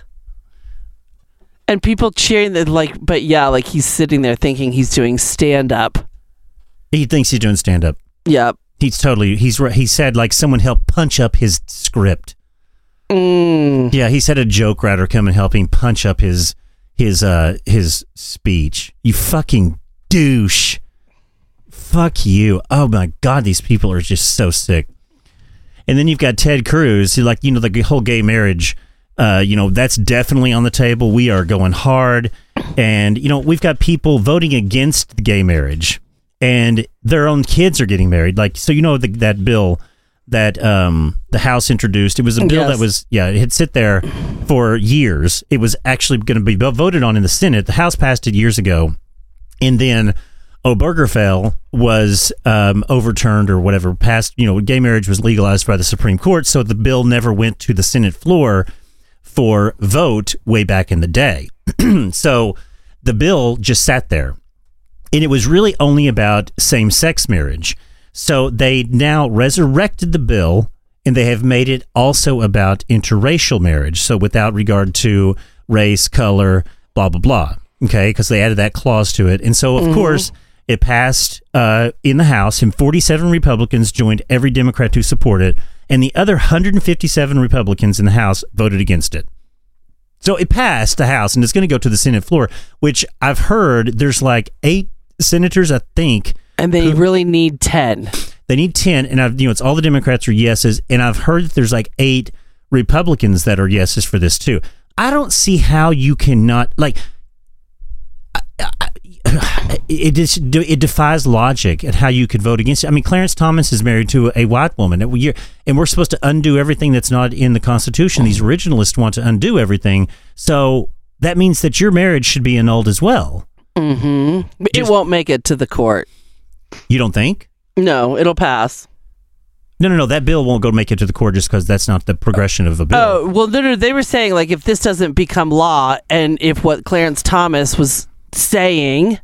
And people cheering that like but yeah, like he's sitting there thinking he's doing stand up. He thinks he's doing stand up. Yep. He's totally he's he said like someone helped punch up his script. Mm. Yeah, he said a joke writer come and help him punch up his his uh his speech. You fucking douche. Fuck you. Oh my god, these people are just so sick. And then you've got Ted Cruz, who like you know the whole gay marriage. Uh, you know that's definitely on the table. We are going hard, and you know we've got people voting against the gay marriage, and their own kids are getting married. Like so, you know the, that bill that um, the House introduced. It was a bill Yes. that was yeah, it had sit there for years. It was actually going to be voted on in the Senate. The House passed it years ago, and then Obergefell was um, overturned or whatever. Passed, you know, gay marriage was legalized by the Supreme Court, so the bill never went to the Senate floor for vote way back in the day. so the bill just sat there and it was really only about same sex marriage. So they now resurrected the bill and they have made it also about interracial marriage. So without regard to race, color, blah, blah, blah. Okay. Because they added that clause to it. And so, of course, it passed uh, in the House, and 47 Republicans joined every Democrat to support it. And the other 157 Republicans in the House voted against it. So it passed the House and it's going to go to the Senate floor, which I've heard there's like eight senators, I think. And they really need ten. They need 10, and I've, you know, it's all the Democrats are yeses. And I've heard that there's like eight Republicans that are yeses for this too. I don't see how you cannot, like, I- I- it it defies logic at how you could vote against it. I mean, Clarence Thomas is married to a white woman, and we're, and we're supposed to undo everything that's not in the Constitution. These originalists want to undo everything, so that means that your marriage should be annulled as well. Mm-hmm. But it won't make it to the court. You don't think? No, it'll pass. No, no, no. That bill won't go make it to the court just because that's not the progression of a bill. Oh well, no, no, they were saying like if this doesn't become law, and if what Clarence Thomas was saying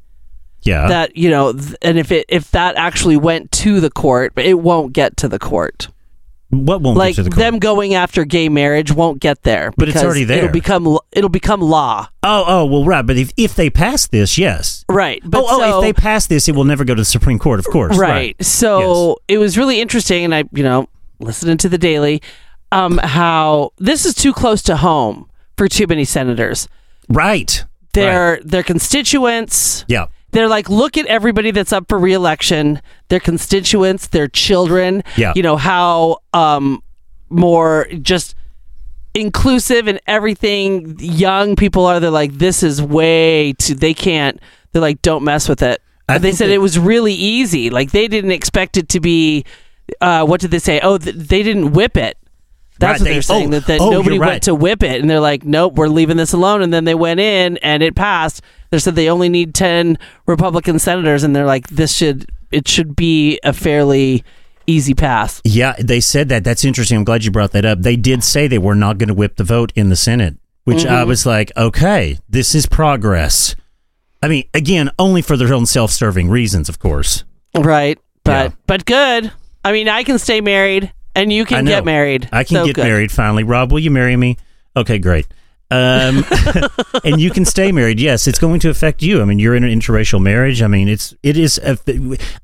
yeah. that you know, th- and if it if that actually went to the court, but it won't get to the court. What won't like get to the court? them going after gay marriage won't get there, But it's already there. It'll become it'll become law, oh, oh, well, right. But if, if they pass this, yes. right? But oh, oh, if they pass this, it will never go to the Supreme Court, of course. right. So it was really interesting, and I, you know, listening to the Daily, um, how this is too close to home for too many senators. Right. Their their constituents. Yeah. They're like, look at everybody that's up for reelection, their constituents, their children. Yeah. You know how um more just inclusive and everything young people are. They're like, this is way too. They can't. They're like, don't mess with it. They said it was really easy. Like they didn't expect it to be. Uh, what did they say? Oh, th- they didn't whip it. That's Right, what they- they're saying. oh, that that oh, nobody you're went to whip it, and they're like, nope, we're leaving this alone. And then they went in, and it passed. They said they only need ten Republican senators, and they're like, this should it should be a fairly easy pass. Yeah, they said that. That's interesting. I'm glad you brought that up. They did say they were not going to whip the vote in the Senate, which I Mm-hmm. was like, okay, this is progress. I mean, again, only for their own self-serving reasons, of course. Right, but Yeah. but good. I mean, I can stay married, and you can get married. I can So get good. married finally. Rob, will you marry me? Okay, great. Um, and you can stay married. Yes, it's going to affect you. I mean, you're in an interracial marriage. I mean, it's it is. A,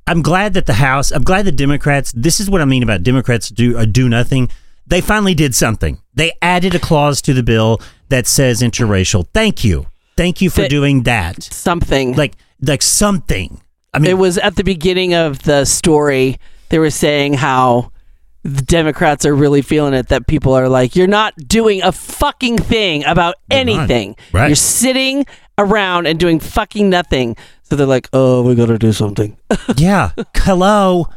I'm glad that the House. I'm glad the Democrats. This is what I mean about Democrats do uh, do nothing. They finally did something. They added a clause to the bill that says interracial. Thank you. Thank you for That- doing that. Something Like like something. I mean, it was at the beginning of the story they were saying how the democrats are really feeling it that people are like you're not doing a fucking thing about They're anything Right. you're sitting around and doing fucking nothing so they're like oh we gotta do something Yeah. Hello.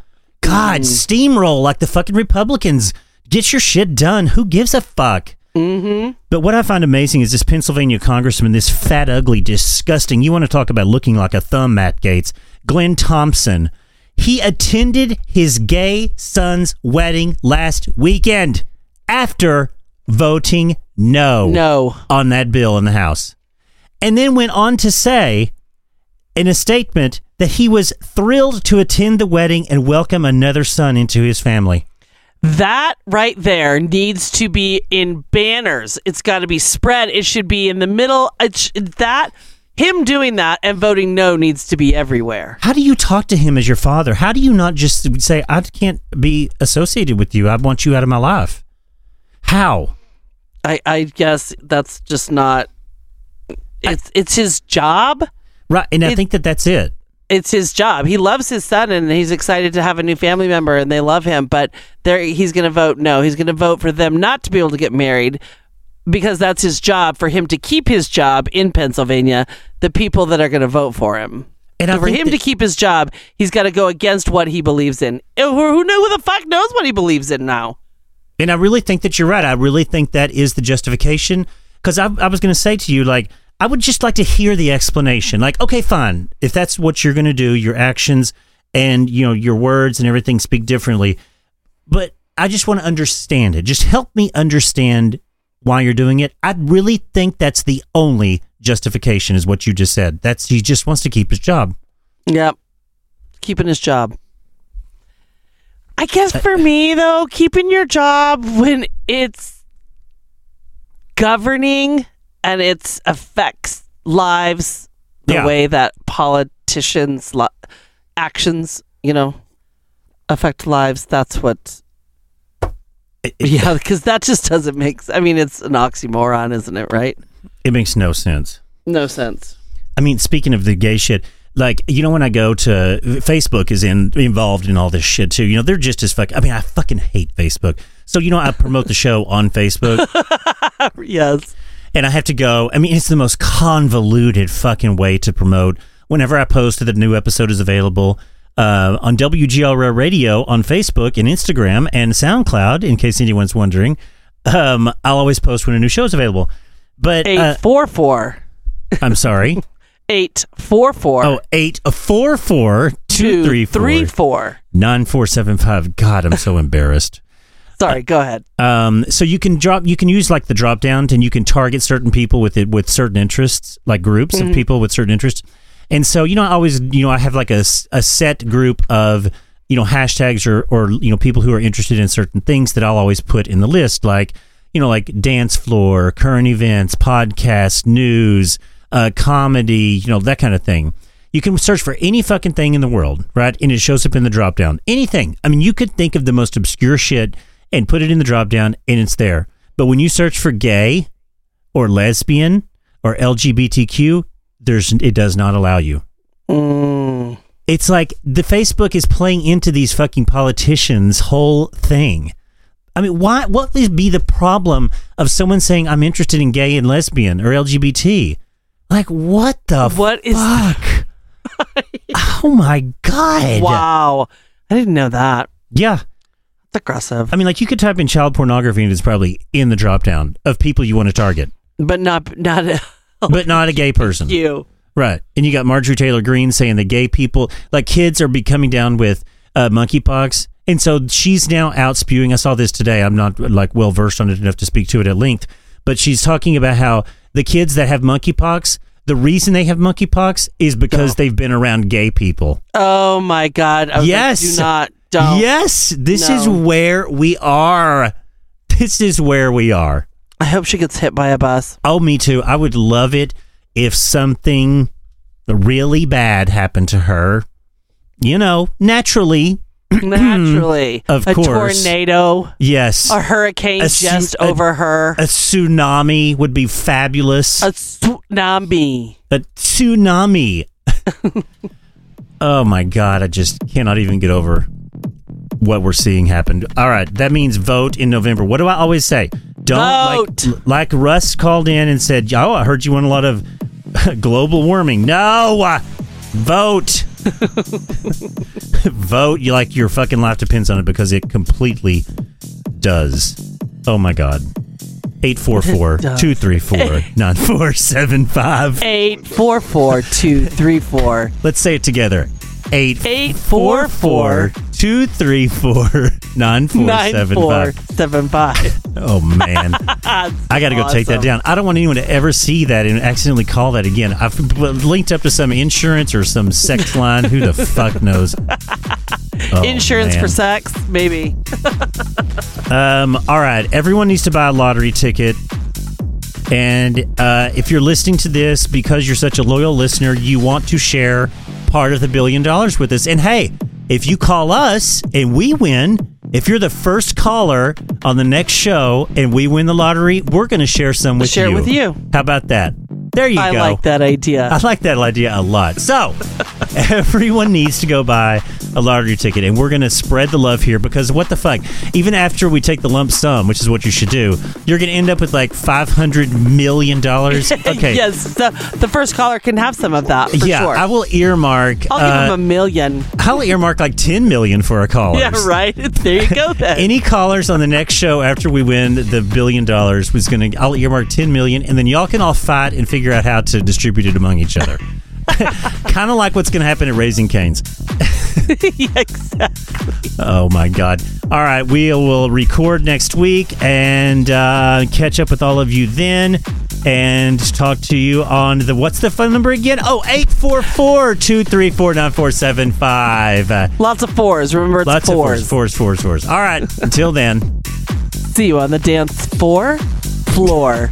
God, Mm. steamroll like the fucking Republicans. Get your shit done. Who gives a fuck? Mm-hmm. But what I find amazing is this Pennsylvania congressman, this fat, ugly, disgusting. You want to talk about looking like a thumb, Matt Gaetz? Glenn Thompson. He attended his gay son's wedding last weekend after voting no, No. on that bill in the House. And then went on to say in a statement that he was thrilled to attend the wedding and welcome another son into his family. That right there needs to be in banners. It's got to be spread. It should be in the middle. It sh- that him doing that and voting no needs to be everywhere. How do you talk to him as your father? How do you not just say, I can't be associated with you? I want you out of my life. How? I I guess that's just not. It's it's his job. Right. And I It- think that that's it. It's his job. He loves his son and he's excited to have a new family member and they love him. But there, he's going to vote no. He's going to vote for them not to be able to get married because that's his job for him to keep his job in Pennsylvania. The people that are going to vote for him. And So for him that- to keep his job, he's got to go against what he believes in. Eh, who who know who the fuck knows what he believes in now? And I really think that you're right. I really think that is the justification. Because I, I was going to say to you, like, I would just like to hear the explanation. Like, okay, fine. If that's what you're going to do, your actions and, you know, your words and everything speak differently. But I just want to understand it. Just help me understand why you're doing it. I really think that's the only justification, is what you just said. That's he just wants to keep his job. Yep. Keeping his job. I guess for me though, keeping your job when it's governing and it affects lives the Yeah. way that politicians li- actions, you know, affect lives, that's what Yeah, cuz that just doesn't make I mean it's an oxymoron, isn't it, right? it makes no sense. No sense. I mean, speaking of the gay shit, like you know, when I go to Facebook is in involved in all this shit too. You know, they're just as fuck. I mean, I fucking hate Facebook. So you know, I promote the show on Facebook, Yes. and I have to go. I mean, it's the most convoluted fucking way to promote. Whenever I post that the new episode is available uh, on WGR Radio on Facebook and Instagram and SoundCloud, in case anyone's wondering, um, I'll always post when a new show is available. But uh, 844 I'm sorry. 844 Oh, eight four four two three four 234. nine four seven five. God, I'm so embarrassed. Sorry, go ahead. Um, so you can drop, you can use like the drop down, and you can target certain people with it with certain interests, like groups of people with certain interests. And so you know, I always you know I have like a, a set group of you know hashtags or or you know people who are interested in certain things that I'll always put in the list, like you know like dance floor, current events, podcast, news, uh, comedy, you know that kind of thing. You can search for any fucking thing in the world, right? And it shows up in the drop down. Anything. I mean, you could think of the most obscure shit and put it in the drop down and it's there. But when you search for gay or lesbian or LGBTQ, there's it does not allow you. Mm, It's like the Facebook is playing into these fucking politicians' whole thing. I mean, why? What would be the problem of someone saying I'm interested in gay and lesbian or LGBT? Like, what the What is- fuck? oh my god! wow. I didn't know that. Yeah, That's aggressive. I mean, like you could type in child pornography and it's probably in the drop down of people you want to target, but not not but not a gay person. you. Right. And you got Marjorie Taylor Greene saying the gay people, like kids, are be coming down with uh, monkeypox. And so she's now out spewing. I saw this today. I'm not like well versed on it enough to speak to it at length, but she's talking about how the kids that have monkeypox, the reason they have monkeypox is because they've been around gay people. Oh my god. I was like, Yes. do not don't. Yes, this is where we are. This is where we are. I hope she gets hit by a bus. Oh, me too. I would love it if something really bad happened to her. You know, naturally. Naturally. Of a course. tornado, Yes. a hurricane A su- just a- over her. a tsunami would be fabulous. A tsunami. A tsunami. oh my God. I just cannot even get over what we're seeing happen. All right. That means vote in November. What do I always say? Don't Vote. like like Russ called in and said, "Oh, I heard you want a lot of global warming." No, uh, vote, vote. You like your fucking life depends on it because it completely does. Oh my god. 844-234-9475. 844 234. Let's say it together. 844 234 9475. 9475. Oh, man. I got to go take that down. I don't want anyone to ever see that and accidentally call that again. I've linked up to some insurance or some sex line. Who the fuck knows? Oh, Insurance man. for sex, maybe. Um, all right. Everyone needs to buy a lottery ticket. And uh, if you're listening to this because you're such a loyal listener, you want to share part of the billion dollars with us. And hey, if you call us and we win, if you're the first caller on the next show and we win the lottery, we're going to share some with Share you. Share with you. How about that? There you I go. I like that idea. I like that idea a lot. So, everyone needs to go buy a lottery ticket, and we're going to spread the love here because what the fuck? Even after we take the lump sum, which is what you should do, you're going to end up with like five hundred million dollars. Okay. yes, the, the first caller can have some of that. For yeah, sure. I will earmark. I'll give uh, him a million. I'll earmark like ten million for a caller. Yeah, right. There you go. Then. Any callers on the next show after we win the billion dollars was gonna I'll earmark ten million and then y'all can all fight and figure out how to distribute it among each other. kind of like what's gonna happen at Raising Cane's. yeah, exactly. Oh my god. All right, we will record next week and uh, catch up with all of you then and talk to you on the what's the phone number again? Oh, 844-234-9475. Uh, Lots of fours. Remember, it's lots fours. of fours, fours, fours, fours. All right, until then. See you on the dance floor. Floor.